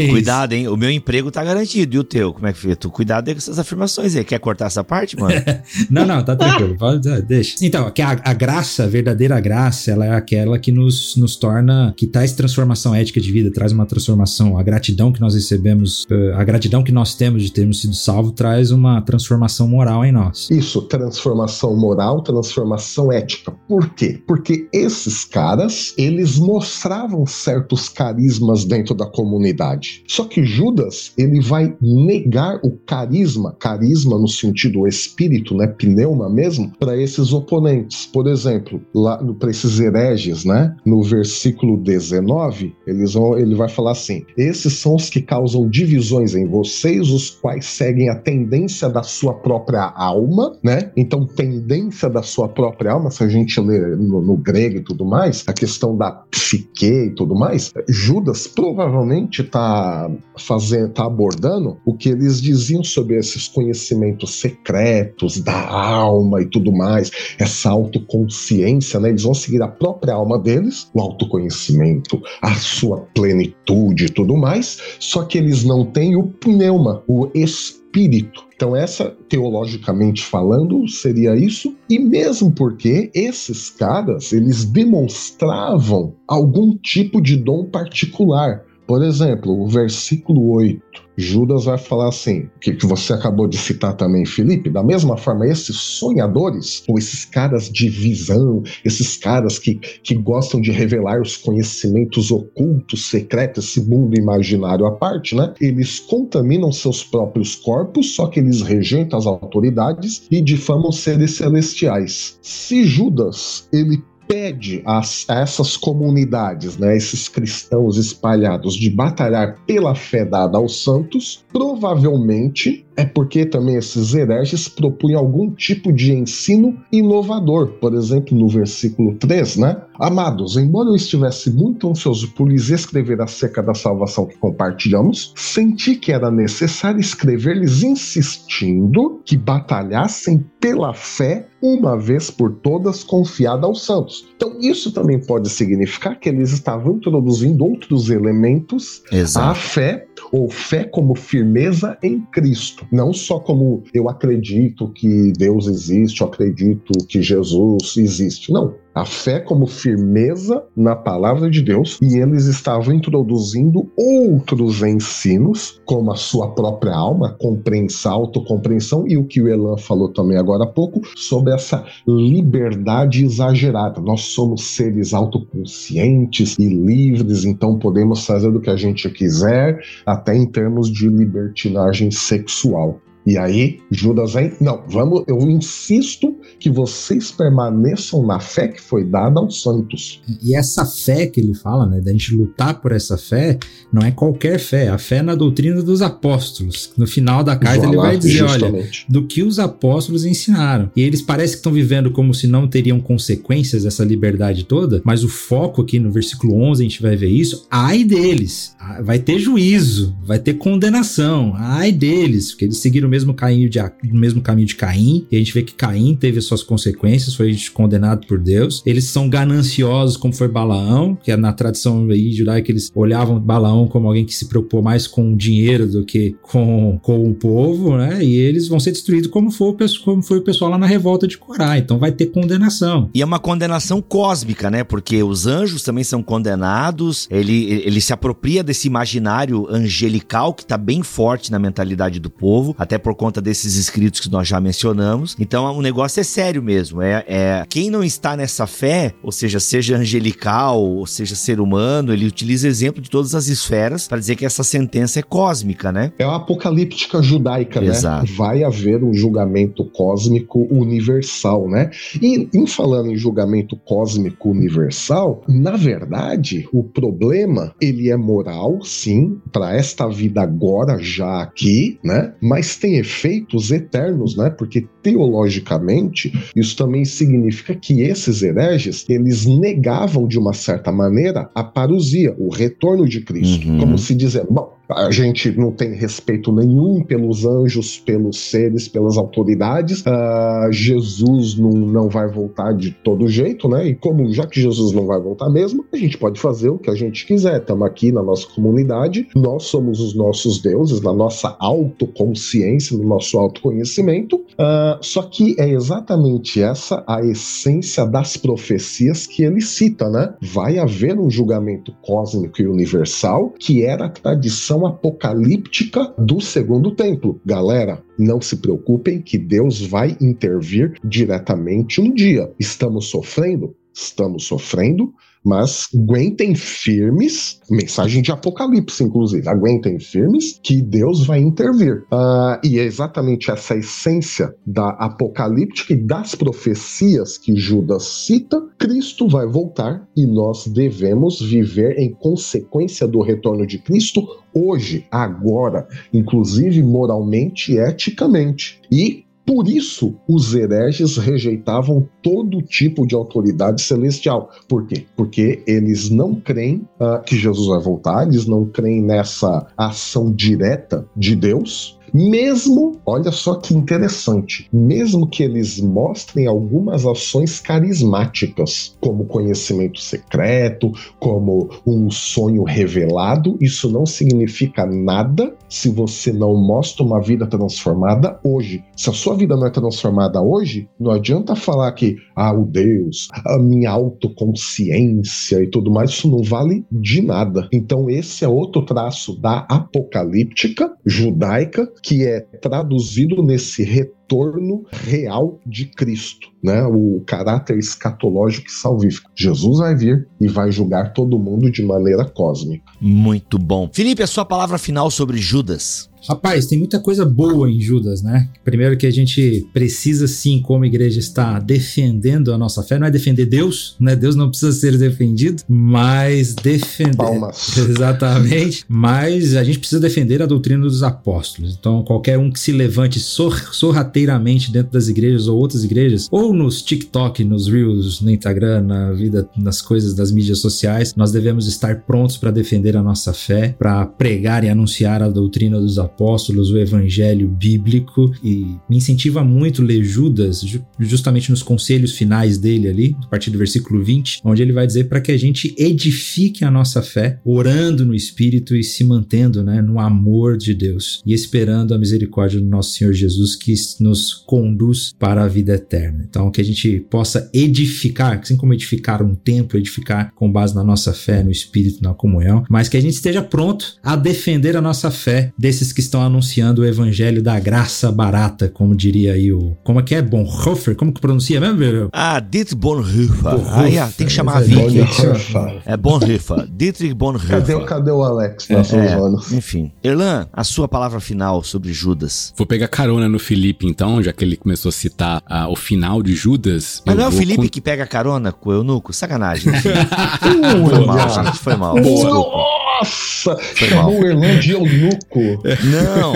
Cuidado, hein, o meu emprego tá garantido, e o teu, como é que fica? Tu cuidado aí com essas afirmações aí, quer cortar essa parte, mano? [laughs]
não, não, tá tranquilo, [laughs] pode, deixa. Então, que a, a graça, a verdadeira graça, ela é aquela que nos, nos torna, que traz transformação ética de vida, traz uma transformação, a gratidão que nós recebemos, eh, a gratidão que nós temos de termos sido salvos, traz uma transformação moral em nós.
Isso, transformação moral, transformação ética. Por quê? Porque esses caras, eles mostravam certos carismas dentro da comunidade. Só que Judas, ele vai negar o carisma, carisma no sentido espírito, né, pneuma mesmo, para esses oponentes. Por exemplo, lá para esses hereges, né, no versículo 19, eles vão, ele vai falar assim: esses são os que causam divisões em vocês, os quais seguem a tendência da sua própria alma, né? Então, tendência da sua própria alma, se a gente lê no, no grego e tudo mais, a questão da psique e tudo mais, Judas provavelmente está fazendo, tá abordando o que eles diziam sobre esses conhecimentos secretos da alma e tudo mais, essa autoconsciência, né? Eles vão seguir a própria alma deles, o autoconhecimento, a sua plenitude e tudo mais, só que eles não têm o pneuma, o espírito. Então, essa, teologicamente falando, seria isso. E mesmo porque esses caras, eles demonstravam algum tipo de dom particular. Por exemplo, o versículo 8 Judas vai falar assim, que, que você acabou de citar também, Felipe, da mesma forma, esses sonhadores, ou esses caras de visão, esses caras que, que gostam de revelar os conhecimentos ocultos, secretos, esse mundo imaginário à parte, né? Eles contaminam seus próprios corpos, só que eles rejeitam as autoridades e difamam seres celestiais. Se Judas, ele pede a, essas comunidades, né, esses cristãos espalhados, de batalhar pela fé dada aos santos, provavelmente é porque também esses hereges propunham algum tipo de ensino inovador. Por exemplo, no versículo 3, né? Amados, embora eu estivesse muito ansioso por lhes escrever acerca da salvação que compartilhamos, senti que era necessário escrever-lhes insistindo que batalhassem pela fé uma vez por todas confiada aos santos. Então, isso também pode significar que eles estavam introduzindo outros elementos Exato. à fé ou fé como firmeza em Cristo, não só como eu acredito que Deus existe, eu acredito que Jesus existe. Não, a fé como firmeza na palavra de Deus, e eles estavam introduzindo outros ensinos, como a sua própria alma, compreensão, autocompreensão, e o que o Elan falou também agora há pouco, sobre essa liberdade exagerada. Nós somos seres autoconscientes e livres, então podemos fazer o que a gente quiser, até em termos de libertinagem sexual. E aí, Judas vem, não, vamos, eu insisto que vocês permaneçam na fé que foi dada aos santos.
E essa fé que ele fala, né, da gente lutar por essa fé, não é qualquer fé, a fé é na doutrina dos apóstolos. No final da carta ele vai dizer, justamente. olha, do que os apóstolos ensinaram. E eles parecem que estão vivendo como se não teriam consequências dessa liberdade toda, mas o foco aqui no versículo 11 a gente vai ver isso, ai deles, vai ter juízo, vai ter condenação, ai deles, porque eles seguiram mesmo caminho de, o mesmo caminho de Caim, e a gente vê que Caim teve suas consequências, foi condenado por Deus. Eles são gananciosos, como foi Balaão, que é na tradição aí judaica eles olhavam Balaão como alguém que se preocupou mais com o dinheiro do que com, com o povo, né? E eles vão ser destruídos como foi, como foi o pessoal lá na revolta de Corá. Então vai ter condenação.
E é uma condenação cósmica, né? Porque os anjos também são condenados, ele, ele se apropria desse imaginário angelical que está bem forte na mentalidade do povo, até por conta desses escritos que nós já mencionamos. Então o negócio é sério mesmo. É, é quem não está nessa fé, ou seja, seja angelical, ou seja ser humano, ele utiliza exemplo de todas as esferas para dizer que essa sentença é cósmica, né?
É a apocalíptica judaica,
Exato.
né? Vai haver um julgamento cósmico universal, né? E em falando em julgamento cósmico universal, na verdade, o problema ele é moral, sim, para esta vida agora já aqui, né? Mas tem efeitos eternos, né? Porque teologicamente isso também significa que esses hereges eles negavam de uma certa maneira a parousia, o retorno de Cristo, uhum. como se dizendo, bom, a gente não tem respeito nenhum pelos anjos, pelos seres, pelas autoridades. Uh, Jesus não, não vai voltar de todo jeito, né? E como já que Jesus não vai voltar mesmo, a gente pode fazer o que a gente quiser. Estamos aqui na nossa comunidade, nós somos os nossos deuses, na nossa autoconsciência, no nosso autoconhecimento. Uh, só que é exatamente essa a essência das profecias que ele cita, né? Vai haver um julgamento cósmico e universal que era a tradição visão apocalíptica do segundo templo. Galera, não se preocupem que Deus vai intervir diretamente um dia. Estamos sofrendo? Estamos sofrendo, mas aguentem firmes, mensagem de Apocalipse, inclusive, aguentem firmes que Deus vai intervir. Uh, e é exatamente essa essência da apocalíptica e das profecias que Judas cita. Cristo vai voltar e nós devemos viver em consequência do retorno de Cristo hoje, agora, inclusive moralmente e eticamente. E por isso, os hereges rejeitavam todo tipo de autoridade celestial. Por quê? Porque eles não creem uh, que Jesus vai voltar, eles não creem nessa ação direta de Deus, mesmo, olha só que interessante, mesmo que eles mostrem algumas ações carismáticas, como conhecimento secreto, como um sonho revelado, isso não significa nada se você não mostra uma vida transformada hoje. Se a sua vida não é transformada hoje, não adianta falar que, ah, o Deus, a minha autoconsciência e tudo mais, isso não vale de nada. Então, esse é outro traço da apocalíptica judaica que é traduzido nesse retorno real de Cristo, né? O caráter escatológico e salvífico. Jesus vai vir e vai julgar todo mundo de maneira cósmica.
Muito bom. Felipe, a sua palavra final sobre Judas.
Rapaz, tem muita coisa boa em Judas, né? Primeiro que a gente precisa sim, como igreja, estar defendendo a nossa fé. Não é defender Deus, né? Deus não precisa ser defendido, mas defender.
Palmas. [laughs]
Exatamente. Mas a gente precisa defender a doutrina dos apóstolos. Então, qualquer um que se levante sor sorrateiramente dentro das igrejas ou outras igrejas, ou nos TikTok, nos Reels, no Instagram, na vida, nas coisas das mídias sociais, nós devemos estar prontos para defender a nossa fé, para pregar e anunciar a doutrina dos apóstolos apóstolos, o evangelho bíblico e me incentiva muito ler Judas, justamente nos conselhos finais dele ali, a partir do versículo 20, onde ele vai dizer para que a gente edifique a nossa fé, orando no espírito e se mantendo, né, no amor de Deus e esperando a misericórdia do nosso Senhor Jesus que nos conduz para a vida eterna. Então, que a gente possa edificar, assim como edificar um templo, edificar com base na nossa fé, no Espírito, na comunhão, mas que a gente esteja pronto a defender a nossa fé desses que estão anunciando o evangelho da graça barata, como diria aí o. Como é que é? Bonhoeffer? Como que pronuncia mesmo, meu?
Ah, Dietrich Bonhoeffer. Ah, tem que chamar a
É
Vicky.
Bonhoeffer.
É Bonhoeffer. Dietrich Bonhoeffer.
Cadê, o- cadê o Alex
É,
horas?
enfim. Erlan, a sua palavra final sobre Judas.
Vou pegar carona no Felipe, então, já que ele começou a citar ah, o final de Judas.
Mas não é o Felipe
con-
que pega carona com o eunuco? Sacanagem. [laughs] foi mal, gente. Foi mal. Desculpa.
Nossa!
mal.
Chamou o Erlan de eunuco. [laughs]
Não.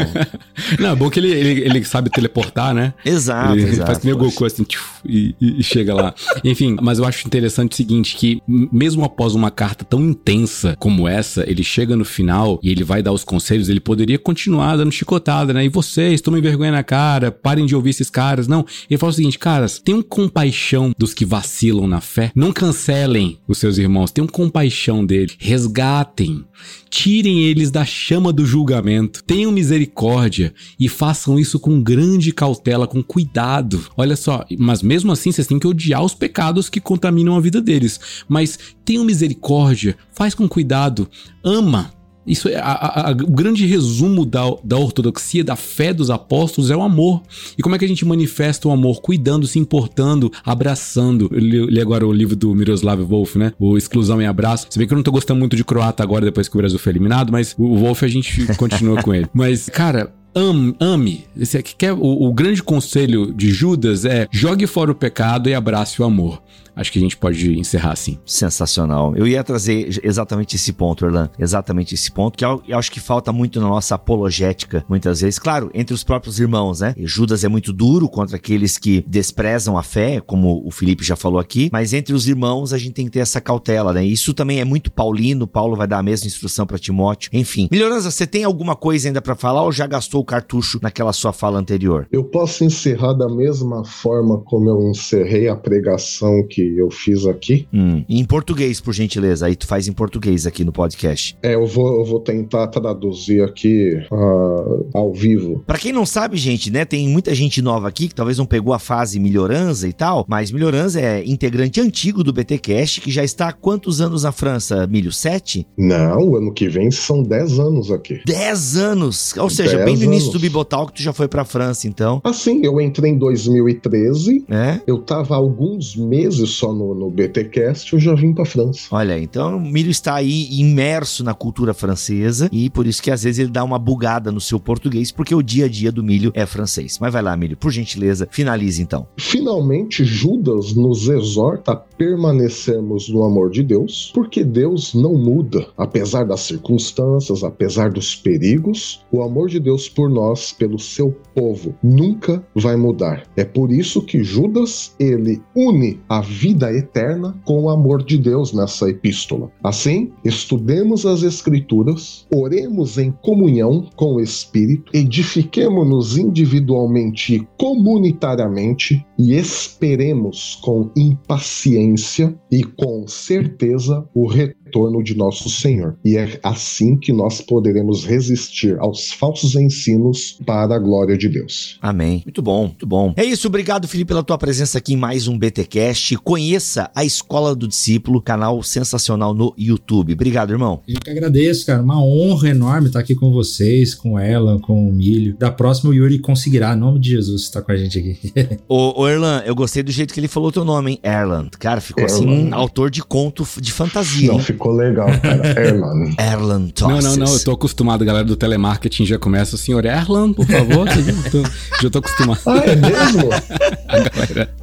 Não, é bom que ele, ele, ele sabe teleportar, né?
Exato,
ele,
exato.
faz que nem o Goku, assim, tchuf, e, e- chega lá. Enfim, mas eu acho interessante o seguinte, que mesmo após uma carta tão intensa como essa, ele chega no final e ele vai dar os conselhos, ele poderia continuar dando chicotada, né? E vocês, tomem vergonha na cara, parem de ouvir esses caras. Não, ele fala o seguinte, caras, tenham compaixão dos que vacilam na fé. Não cancelem os seus irmãos, tenham compaixão deles. Resgatem. Tirem eles da chama do julgamento. Tenham misericórdia e façam isso com grande cautela, com cuidado. Olha só, mas mesmo assim vocês têm que odiar os pecados que contaminam a vida deles. Mas tenham misericórdia, faz com cuidado, ama. Isso é a- a- o grande resumo da, da ortodoxia, da fé dos apóstolos é o amor. E como é que a gente manifesta o amor? Cuidando, se importando, abraçando. Eu li, li agora o livro do Miroslav Wolf, né? O Exclusão e Abraço. Se bem que eu não tô gostando muito de croata agora, depois que o Brasil foi eliminado, mas o Wolf a gente [laughs] continua com ele. Mas, cara, Ame. Esse aqui quer, o, o grande conselho de Judas é jogue fora o pecado e abrace o amor. Acho que a gente pode encerrar assim.
Sensacional. Eu ia trazer exatamente esse ponto, Erlan. Exatamente esse ponto, que eu, eu acho que falta muito na nossa apologética, muitas vezes. Claro, entre os próprios irmãos, né? E Judas é muito duro contra aqueles que desprezam a fé, como o Felipe já falou aqui. Mas entre os irmãos, a gente tem que ter essa cautela, né? Isso também é muito paulino. Paulo vai dar a mesma instrução para Timóteo. Enfim. Melhorança, você tem alguma coisa ainda para falar ou já gastou o cartucho naquela sua fala anterior?
Eu posso encerrar da mesma forma como eu encerrei a pregação que eu fiz aqui?
Hum. Em português, por gentileza. Aí tu faz em português aqui no podcast.
É, eu vou, eu vou tentar traduzir aqui ah, ao vivo.
Pra quem não sabe, gente, né, tem muita gente nova aqui que talvez não pegou a fase Melhorança e tal, mas Melhorança é integrante antigo do BTcast que já está há quantos anos na França, Milho? Sete?
Não, ano que vem são 10 anos aqui.
Dez anos! Ou seja,
Dez
bem no início do Bibotal que tu já foi pra França, então.
Assim, eu entrei em 2013,
É?
eu tava há alguns meses só no, no BTcast, eu já vim pra França.
Olha, então o Milho está aí imerso na cultura francesa e por isso que às vezes ele dá uma bugada no seu português, porque o dia a dia do Milho é francês. Mas vai lá, Milho, por gentileza, finalize então.
Finalmente, Judas nos exorta a permanecermos no amor de Deus, porque Deus não muda. Apesar das circunstâncias, apesar dos perigos, o amor de Deus por nós, pelo seu povo, nunca vai mudar. É por isso que Judas, ele une a vida eterna com o amor de Deus nessa epístola. Assim, estudemos as Escrituras, oremos em comunhão com o Espírito, edifiquemo-nos individualmente e comunitariamente e esperemos com impaciência e com certeza o retorno de nosso Senhor. E é assim que nós poderemos resistir aos falsos ensinos para a glória de Deus.
Amém. Muito bom, muito bom. É isso, obrigado, Felipe, pela tua presença aqui em mais um BTcast. Conheça a Escola do Discípulo, canal sensacional no YouTube. Obrigado, irmão.
Eu que agradeço, cara. Uma honra enorme estar aqui com vocês, com ela, com o Milho. Da próxima, o Yuri conseguirá, em nome de Jesus, estar com a gente aqui. [laughs]
Ô, ô Erlan, eu gostei do jeito que ele falou teu nome, hein? Erlan. Cara, ficou assim, um autor de conto de fantasia,
Não,
hein?
Ficou legal, cara. [laughs] Erlan.
Erlan
Não,
Tosses.
não, não, eu tô acostumado, galera do telemarketing já começa, senhor Erlan, por favor. já, tô, já tô acostumado.
Ah, é mesmo? [laughs]
A galera.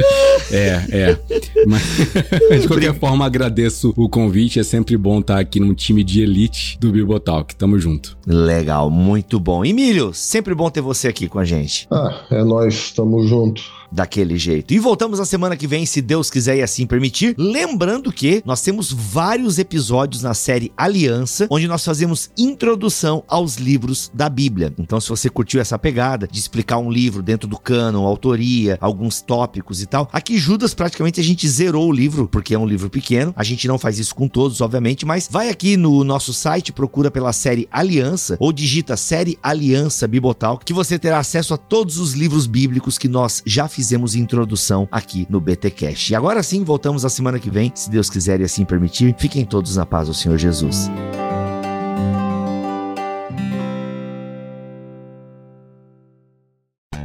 É, é. Mas, [laughs] de qualquer forma, agradeço o convite. É sempre bom estar aqui num time de elite do Bibotalk. Tamo junto.
Legal, muito bom. Emílio, sempre bom ter você aqui com a gente.
Ah, é nós, tamo junto.
Daquele jeito. E voltamos na semana que vem, se Deus quiser e assim permitir. Lembrando que nós temos vários episódios na série Aliança, onde nós fazemos introdução aos livros da Bíblia. Então, se você curtiu essa pegada de explicar um livro dentro do cânon, autoria, alguns tópicos e tal, aqui Judas praticamente a gente zerou o livro, porque é um livro pequeno. A gente não faz isso com todos, obviamente, mas vai aqui no nosso site, procura pela série Aliança ou digita série Aliança Bibotal, que você terá acesso a todos os livros bíblicos que nós já fizemos introdução aqui no BTcast. E agora sim, voltamos a semana que vem, se Deus quiser e assim permitir. Fiquem todos na paz do Senhor Jesus.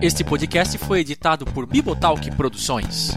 Este podcast foi editado por Bibotalk Produções.